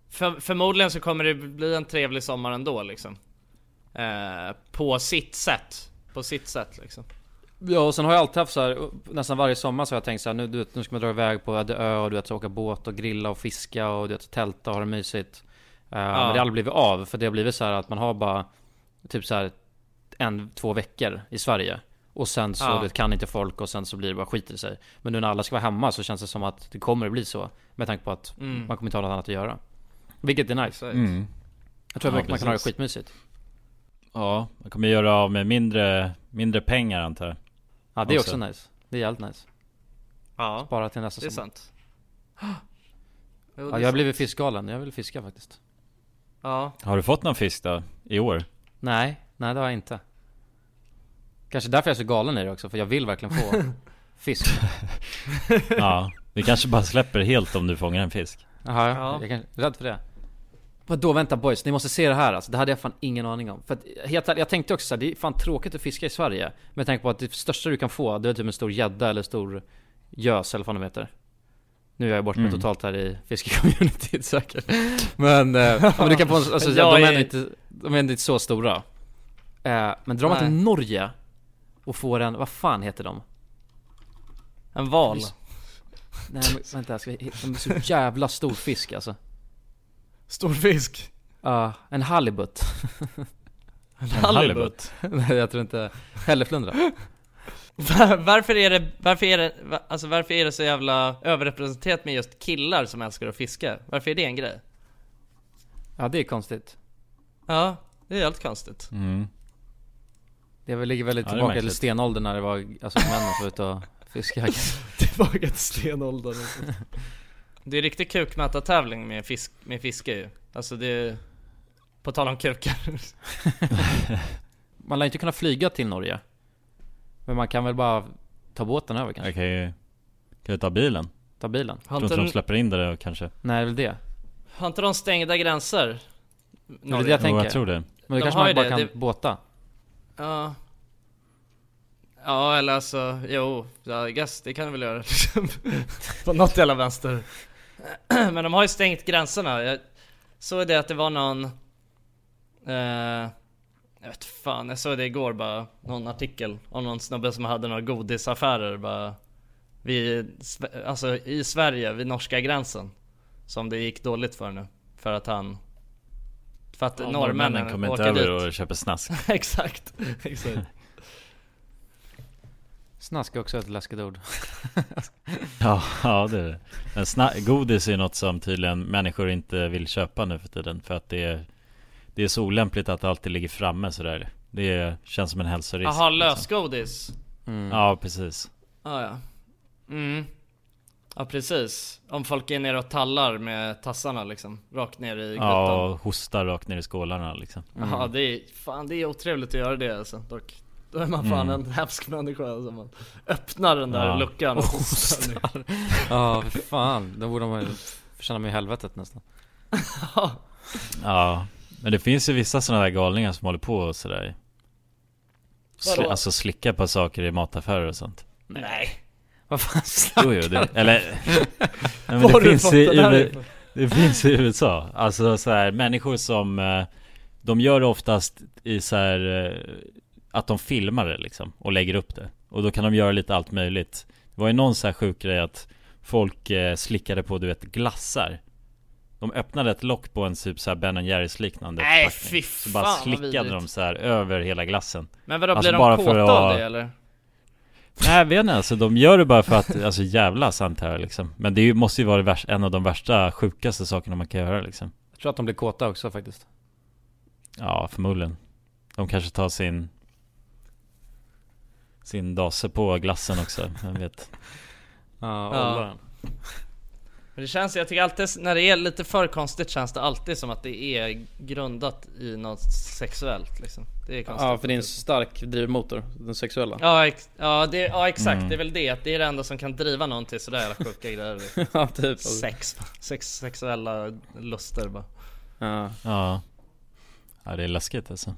[SPEAKER 1] för, Förmodligen så kommer det bli en trevlig sommar ändå liksom. Eh, På sitt sätt. På sitt sätt liksom.
[SPEAKER 5] Ja och sen har jag alltid haft så här, nästan varje sommar så har jag tänkt så här, nu, du vet, nu ska man dra iväg på öde ö och du vet, så åka båt och grilla och fiska och du vet, tälta och ha det mysigt. Eh, Men det har aldrig blivit av, för det har blivit så här att man har bara typ så här en, två veckor i Sverige. Och sen så
[SPEAKER 1] Ja.
[SPEAKER 5] du vet, kan inte folk och sen så blir det bara skit i sig. Men nu när alla ska vara hemma så känns det som att det kommer att bli så. Med tanke på att
[SPEAKER 1] Mm.
[SPEAKER 5] man kommer inte ha något annat att göra. Vilket är nice.
[SPEAKER 3] Mm.
[SPEAKER 5] Jag tror
[SPEAKER 3] Ja,
[SPEAKER 5] att man kan ha det skitmysigt.
[SPEAKER 3] Ja, man kommer göra av med mindre, mindre pengar antar jag
[SPEAKER 5] Ja det är
[SPEAKER 3] Också.
[SPEAKER 5] också nice. Det är jävligt nice.
[SPEAKER 1] Ja,
[SPEAKER 5] Spara till nästa
[SPEAKER 1] det är
[SPEAKER 5] sommar.
[SPEAKER 1] sant <gasps> Jo, det
[SPEAKER 5] Ja, jag har blivit fiskgalen, jag vill fiska faktiskt.
[SPEAKER 1] Ja,
[SPEAKER 3] Har du fått någon fisk då? I år?
[SPEAKER 5] Nej, nej det har jag inte. Kanske därför jag är så galen i det också, för jag vill verkligen få <laughs> fisk. <laughs>
[SPEAKER 3] Ja, vi kanske bara släpper helt om du fångar en fisk
[SPEAKER 5] Jaha,
[SPEAKER 1] Ja.
[SPEAKER 5] jag är rädd för det. Vadå, vänta boys, ni måste se det här alltså. Det hade jag fan ingen aning om. För att, helt ärligt, jag tänkte också såhär, det är fan tråkigt att fiska i Sverige. Men jag tänker på att det största du kan få, det är typ en stor gädda eller stor gös eller vad de heter. Nu är jag bort mig
[SPEAKER 3] Mm.
[SPEAKER 5] totalt här i fiskecommunityt <laughs> säkert. Men, eh, <laughs> men du kan få alltså, de, är
[SPEAKER 1] är-
[SPEAKER 5] inte, de är ändå inte så stora. Eh, men drar man till. Norge och får en, vad fan heter de?
[SPEAKER 1] en val
[SPEAKER 5] Nej men vänta, ska, de är så jävla stor fisk alltså.
[SPEAKER 1] Stor fisk
[SPEAKER 5] Ja, en halibut.
[SPEAKER 1] En
[SPEAKER 3] halibut. <laughs>
[SPEAKER 5] Nej jag tror inte, hälleflundra.
[SPEAKER 1] Var- Varför är det, varför är det, alltså varför är det så jävla överrepresenterat med just killar som älskar att fiska? Varför är det en grej?
[SPEAKER 5] Ja det är konstigt.
[SPEAKER 1] Ja, det är helt konstigt
[SPEAKER 3] mm.
[SPEAKER 5] Det väl- ligger väldigt
[SPEAKER 3] Ja,
[SPEAKER 5] tillbaka till
[SPEAKER 3] märkligt.
[SPEAKER 5] stenåldern när det var alltså männen som var ute och fiskade. <laughs>
[SPEAKER 1] Tillbaka till stenåldern Det är riktigt kukmätartävling med, fisk, med fiske ju Alltså det är, På tal om kukar
[SPEAKER 5] Man lär inte kunna flyga till Norge. Men man kan väl bara ta båten över kanske?
[SPEAKER 3] Jag kan ju, kan du ta bilen?
[SPEAKER 5] Ta bilen?
[SPEAKER 3] Tror inte de släpper in det då kanske?
[SPEAKER 5] Nej det är väl det.
[SPEAKER 1] har inte de stängda gränser?
[SPEAKER 5] Det är det jag
[SPEAKER 3] Jo,
[SPEAKER 5] tänker.
[SPEAKER 3] jag tror det
[SPEAKER 5] Men
[SPEAKER 1] De
[SPEAKER 5] det kanske man
[SPEAKER 1] ju
[SPEAKER 5] bara
[SPEAKER 1] det,
[SPEAKER 5] kan
[SPEAKER 1] det-
[SPEAKER 5] båta.
[SPEAKER 1] Ja Ja eller alltså, jo, I guess det kan de väl göra liksom. <laughs> På något jävla vänster <clears throat> Men de har ju stängt gränserna, jag såg det att det var någon eh, Jag vet fan, jag såg det igår bara, någon artikel om någon snubbe som hade några godisaffärer bara. Vid, alltså i Sverige, vid norska gränsen Som det gick dåligt för nu, för att han För att
[SPEAKER 3] Ja,
[SPEAKER 1] norrmännen
[SPEAKER 3] kommer inte över
[SPEAKER 1] dit.
[SPEAKER 3] och köper snask. <laughs>
[SPEAKER 1] Exakt, exakt. <laughs>
[SPEAKER 5] Snask är också ett läskigt ord. <laughs>
[SPEAKER 3] Ja, ja det är det. Men godis är något som tydligen människor inte vill köpa nu för tiden För att det är Det är så olämpligt att det alltid ligger framme sådär Det känns som en hälsorisk
[SPEAKER 1] Jaha,
[SPEAKER 3] liksom.
[SPEAKER 1] lösgodis?
[SPEAKER 5] Mm.
[SPEAKER 3] Ja, precis
[SPEAKER 1] Ah, ja. Mm. Ja precis. Om folk är nere och tallar med tassarna liksom, rakt ner i guttan.
[SPEAKER 3] Ja, och hostar rakt ner i skålarna liksom
[SPEAKER 1] Ja det är, fan det är otrevligt att göra det alltså, dock. Då är man fan
[SPEAKER 3] Mm.
[SPEAKER 1] en hemsk människa alltså. Man öppnar den där
[SPEAKER 3] Ja.
[SPEAKER 1] luckan och <laughs> hostar.
[SPEAKER 5] Ja för fan, då borde man ju förtjäna mig i helvetet nästan. <laughs>
[SPEAKER 3] Ja, men det finns ju vissa sådana där galningar som håller på och sådär. Sli-? Alltså slicka på saker i mataffärer och sånt.
[SPEAKER 1] Nej.
[SPEAKER 5] Vad fan
[SPEAKER 3] Jo, jo, det, eller <laughs> Nej, men det finns i,
[SPEAKER 1] ifrån?
[SPEAKER 3] det finns i USA Alltså så här, människor som eh, De gör det oftast i så här eh, Att de filmar det liksom och lägger upp det. Och då kan de göra lite allt möjligt. Det var ju någon så här sjuk grej att Folk eh, slickade på du vet glassar De öppnade ett lock på en typ så här Ben Jerrys liknande
[SPEAKER 1] Nej,
[SPEAKER 3] förpackning.
[SPEAKER 1] fy
[SPEAKER 3] Så bara
[SPEAKER 1] fan,
[SPEAKER 3] slickade de så här över hela glassen
[SPEAKER 1] Men vadå,
[SPEAKER 3] Alltså,
[SPEAKER 1] blir
[SPEAKER 3] bara
[SPEAKER 1] de
[SPEAKER 3] för
[SPEAKER 1] kåta av
[SPEAKER 3] att-
[SPEAKER 1] det eller?
[SPEAKER 3] Nej jag vet inte, alltså de gör det bara för att, alltså jävlas antar jag liksom Men det måste ju vara värsta, en av de värsta, sjukaste sakerna man kan göra liksom
[SPEAKER 5] Jag tror att de blir kåta också faktiskt.
[SPEAKER 3] Ja, förmodligen De kanske tar sin Sin dase på glassen också, vem vet <laughs>
[SPEAKER 5] Ja,
[SPEAKER 1] Ja. Men det känns, jag tycker alltid, när det är lite för konstigt känns det alltid som att det är grundat i något sexuellt liksom. Det är konstigt.
[SPEAKER 5] Ja för det är en stark drivmotor, den sexuella.
[SPEAKER 1] Ja, ex- ja, det, ja exakt,
[SPEAKER 3] Mm.
[SPEAKER 1] det är väl det. att Det är det enda som kan driva någon till sådär jävla sjuka grejer. <laughs>
[SPEAKER 5] Ja typ.
[SPEAKER 1] Sex, sex, sexuella luster bara.
[SPEAKER 5] Ja,
[SPEAKER 3] Ja Ja det är läskigt alltså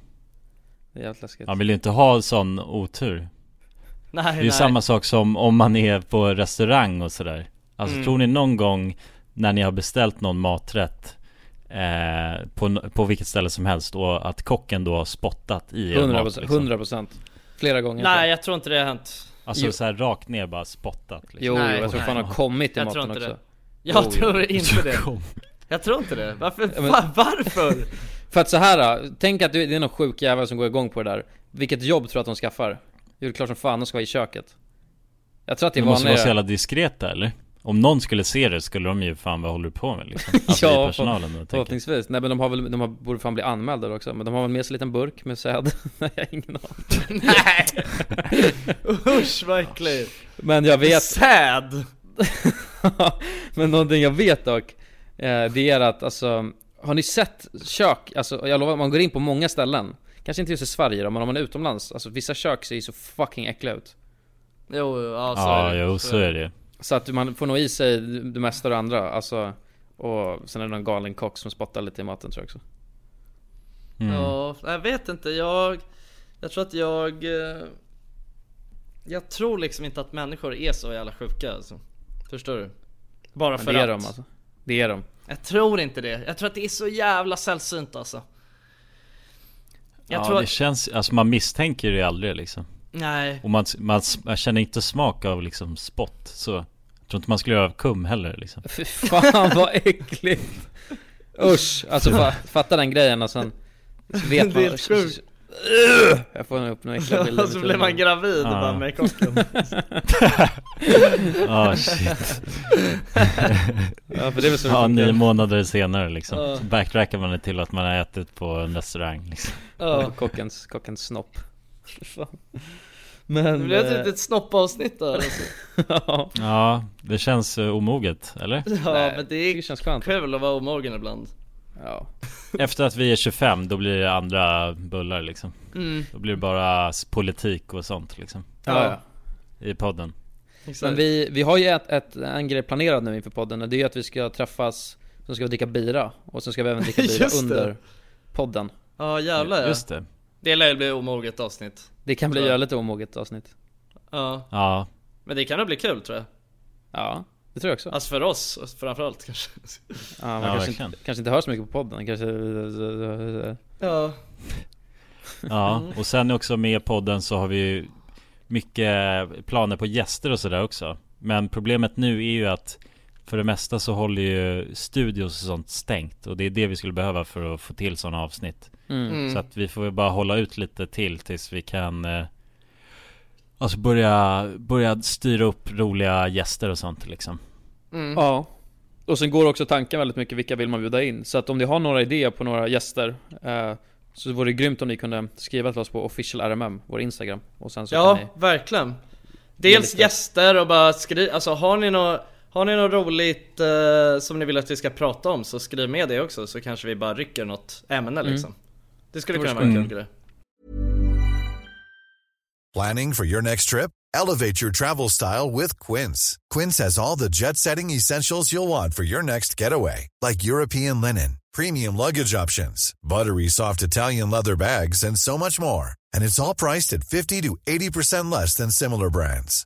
[SPEAKER 5] det är jävligt läskigt.
[SPEAKER 3] Man vill ju inte ha sån otur
[SPEAKER 1] Nej,
[SPEAKER 3] Det är ju
[SPEAKER 1] nej.
[SPEAKER 3] samma sak som om man är på restaurang och sådär Alltså
[SPEAKER 1] Mm.
[SPEAKER 3] tror ni någon gång när ni har beställt någon maträtt eh, på, på vilket ställe som helst och att kocken då har spottat i er
[SPEAKER 5] 100%,
[SPEAKER 3] mat, liksom.
[SPEAKER 5] 100% Flera gånger
[SPEAKER 1] Nej jag tror inte det har hänt
[SPEAKER 3] Alltså
[SPEAKER 5] Jo.
[SPEAKER 3] så här rakt ner bara spottat liksom.
[SPEAKER 5] Jo,
[SPEAKER 1] Nej,
[SPEAKER 5] jag tror fan har kommit i
[SPEAKER 1] Jag tror
[SPEAKER 5] maten
[SPEAKER 1] inte
[SPEAKER 5] också
[SPEAKER 1] det. Jag
[SPEAKER 5] Jo,
[SPEAKER 1] tror
[SPEAKER 5] jo.
[SPEAKER 1] inte det. Jag tror inte det, varför?
[SPEAKER 5] Ja, men-
[SPEAKER 1] Va- <laughs> varför?
[SPEAKER 5] För att så här, då, tänk att du- det är någon sjuk jävel som går igång på det där Vilket jobb tror du att de skaffar? Det är klart som fan de ska vara i köket Jag tror att det är
[SPEAKER 3] De måste vara så
[SPEAKER 5] vanligare
[SPEAKER 3] jävla diskreta eller? Om någon skulle se det skulle de ju fan vad håller du på med liksom? <laughs> Alltså
[SPEAKER 5] Ja,
[SPEAKER 3] i personalen jag.
[SPEAKER 5] Förhoppningsvis, nej men de har väl, de har, borde fan bli anmälda också Men de har väl med sig en liten burk med säd <laughs> Nej jag har ingen aning
[SPEAKER 1] Nej! <laughs> Usch vad äckligt!
[SPEAKER 5] Men jag vet
[SPEAKER 1] Säd!
[SPEAKER 5] Men någonting jag vet dock eh, Det är att alltså Har ni sett kök? Alltså jag lovar, man går in på många ställen Kanske inte just i Sverige då, men om man är utomlands Alltså vissa kök ser ju så fucking äckliga ut
[SPEAKER 1] Jo, ja så
[SPEAKER 3] Ja,
[SPEAKER 1] är det
[SPEAKER 3] jo så är det
[SPEAKER 5] Så att man får nog i sig det mesta och det andra Alltså Och sen är det någon galen kock som spottar lite i maten tror jag också
[SPEAKER 3] mm.
[SPEAKER 1] Ja, jag vet inte, jag... Jag tror att jag... eh, Jag tror liksom inte att människor är så jävla sjuka alltså. Förstår du? Bara för
[SPEAKER 5] det är
[SPEAKER 1] att.
[SPEAKER 5] de alltså Det är de
[SPEAKER 1] Jag tror inte det. Jag tror att det är så jävla sällsynt alltså. Jag
[SPEAKER 3] ja,
[SPEAKER 1] tror
[SPEAKER 3] det
[SPEAKER 1] att...
[SPEAKER 3] känns, alltså man misstänker det aldrig liksom
[SPEAKER 1] Nej.
[SPEAKER 3] Och man, man, man känner inte smak av liksom spott så Jag tror inte man skulle göra av kum heller liksom
[SPEAKER 5] Fy fan <laughs> vad äckligt Usch, alltså fa fatta den grejen och sen vet man
[SPEAKER 1] Det är helt sjukt.
[SPEAKER 5] Jag får upp några äckliga <laughs> bilder
[SPEAKER 1] Och så blir man gravid
[SPEAKER 3] Ja.
[SPEAKER 1] bara med kocken. <laughs>
[SPEAKER 3] Ah shit
[SPEAKER 5] Ja för det är så det
[SPEAKER 3] Ja, nio månader senare liksom
[SPEAKER 1] Ja.
[SPEAKER 3] Så backtrackar man det till att man har ätit på en restaurang liksom
[SPEAKER 1] Ja.
[SPEAKER 5] Kockens, kockens snopp <laughs> Fan.
[SPEAKER 1] Det
[SPEAKER 5] Men...
[SPEAKER 1] blev
[SPEAKER 5] eh,
[SPEAKER 1] ett litet snoppavsnitt där alltså. <laughs>
[SPEAKER 5] ja,
[SPEAKER 3] Ja, det känns uh, omoget, eller?
[SPEAKER 1] Ja
[SPEAKER 5] Nej,
[SPEAKER 1] men det
[SPEAKER 5] det
[SPEAKER 1] är
[SPEAKER 5] känns skönt
[SPEAKER 1] kul att vara omogen ibland.
[SPEAKER 5] Ja
[SPEAKER 3] Efter att vi är 25, då blir det andra bullar liksom
[SPEAKER 1] Mm.
[SPEAKER 3] Då blir det bara politik och sånt liksom
[SPEAKER 5] Ja.
[SPEAKER 3] I podden
[SPEAKER 1] Exakt.
[SPEAKER 5] Men vi, vi har ju ett, ett, en grej planerad nu inför podden och det är ju att vi ska träffas Så ska vi dricka bira och så ska vi även dricka <laughs> bira
[SPEAKER 1] det.
[SPEAKER 5] under podden
[SPEAKER 1] Ja jävlar ja.
[SPEAKER 3] Just det
[SPEAKER 1] Det lär ju bli omoget avsnitt.
[SPEAKER 5] Det kan bli jävligt omoget avsnitt
[SPEAKER 1] Ja.
[SPEAKER 3] Ja,
[SPEAKER 1] Men det kan nog bli kul tror jag.
[SPEAKER 5] Ja, det tror jag också
[SPEAKER 1] Alltså för oss framförallt kanske.
[SPEAKER 5] Ja, man
[SPEAKER 3] Ja,
[SPEAKER 5] kanske, inte, kanske inte hör så mycket på podden, kanske
[SPEAKER 1] Ja.
[SPEAKER 3] ja, och sen också med podden så har vi ju mycket planer på gäster och sådär också Men problemet nu är ju att för det mesta så håller ju studios och sånt stängt och det är det vi skulle behöva för att få till sådana avsnitt
[SPEAKER 5] mm.
[SPEAKER 1] Mm.
[SPEAKER 3] Så att vi får väl bara hålla ut lite till tills vi kan eh, Alltså börja, börja styra upp roliga gäster och sånt liksom
[SPEAKER 1] Mm.
[SPEAKER 5] Ja Och sen går också tanken väldigt mycket, vilka vill man bjuda in? Så att om ni har några idéer på några gäster eh, Så vore det grymt om ni kunde skriva till oss på official RMM, vår Instagram Och sen så
[SPEAKER 1] Ja,
[SPEAKER 5] kan ni
[SPEAKER 1] verkligen. Dels gäster och bara skriv, alltså har ni något har ni något roligt eh, som ni vill att vi ska prata om så skriv med det också så kanske vi bara rycker något ämne liksom. Det skulle
[SPEAKER 5] Det
[SPEAKER 1] kunna vara en kul grej.
[SPEAKER 9] Planning for your next trip? Elevate your travel style with Quince. Quince has all the jet setting essentials you'll want for your next getaway, like European linen, premium luggage options, buttery soft Italian leather bags, and so much more. And it's all priced at 50 to 80% less than similar brands.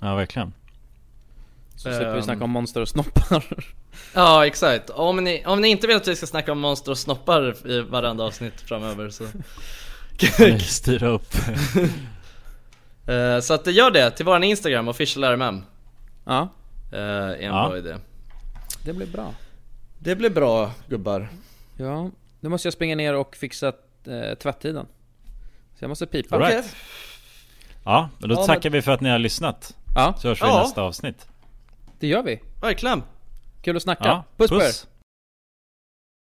[SPEAKER 3] Ja verkligen
[SPEAKER 5] Så slipper vi
[SPEAKER 1] Ehm.
[SPEAKER 5] snacka om monster och snoppar.
[SPEAKER 1] Ja exakt, om ni, om ni inte vill att vi ska snacka om monster och snoppar i varenda avsnitt framöver så
[SPEAKER 3] styra upp <laughs>
[SPEAKER 1] Eh, Så att gör det till våran Instagram, official RMM
[SPEAKER 5] Ja,
[SPEAKER 1] Eh, är en
[SPEAKER 5] Ja.
[SPEAKER 1] bra idé
[SPEAKER 5] det blir bra.
[SPEAKER 1] Det blir bra gubbar
[SPEAKER 5] Ja, nu måste jag springa ner och fixa eh, tvättiden. Så jag måste pipa.
[SPEAKER 3] All right. Ja, men då
[SPEAKER 5] Ja,
[SPEAKER 3] tackar
[SPEAKER 5] men-
[SPEAKER 3] vi för att ni har lyssnat
[SPEAKER 5] Ja.
[SPEAKER 3] Så hörs vi i
[SPEAKER 5] Ja.
[SPEAKER 3] nästa avsnitt
[SPEAKER 5] Det gör vi.
[SPEAKER 1] Verkligen.
[SPEAKER 5] Kul att snacka.
[SPEAKER 3] Ja,
[SPEAKER 5] puss, på er.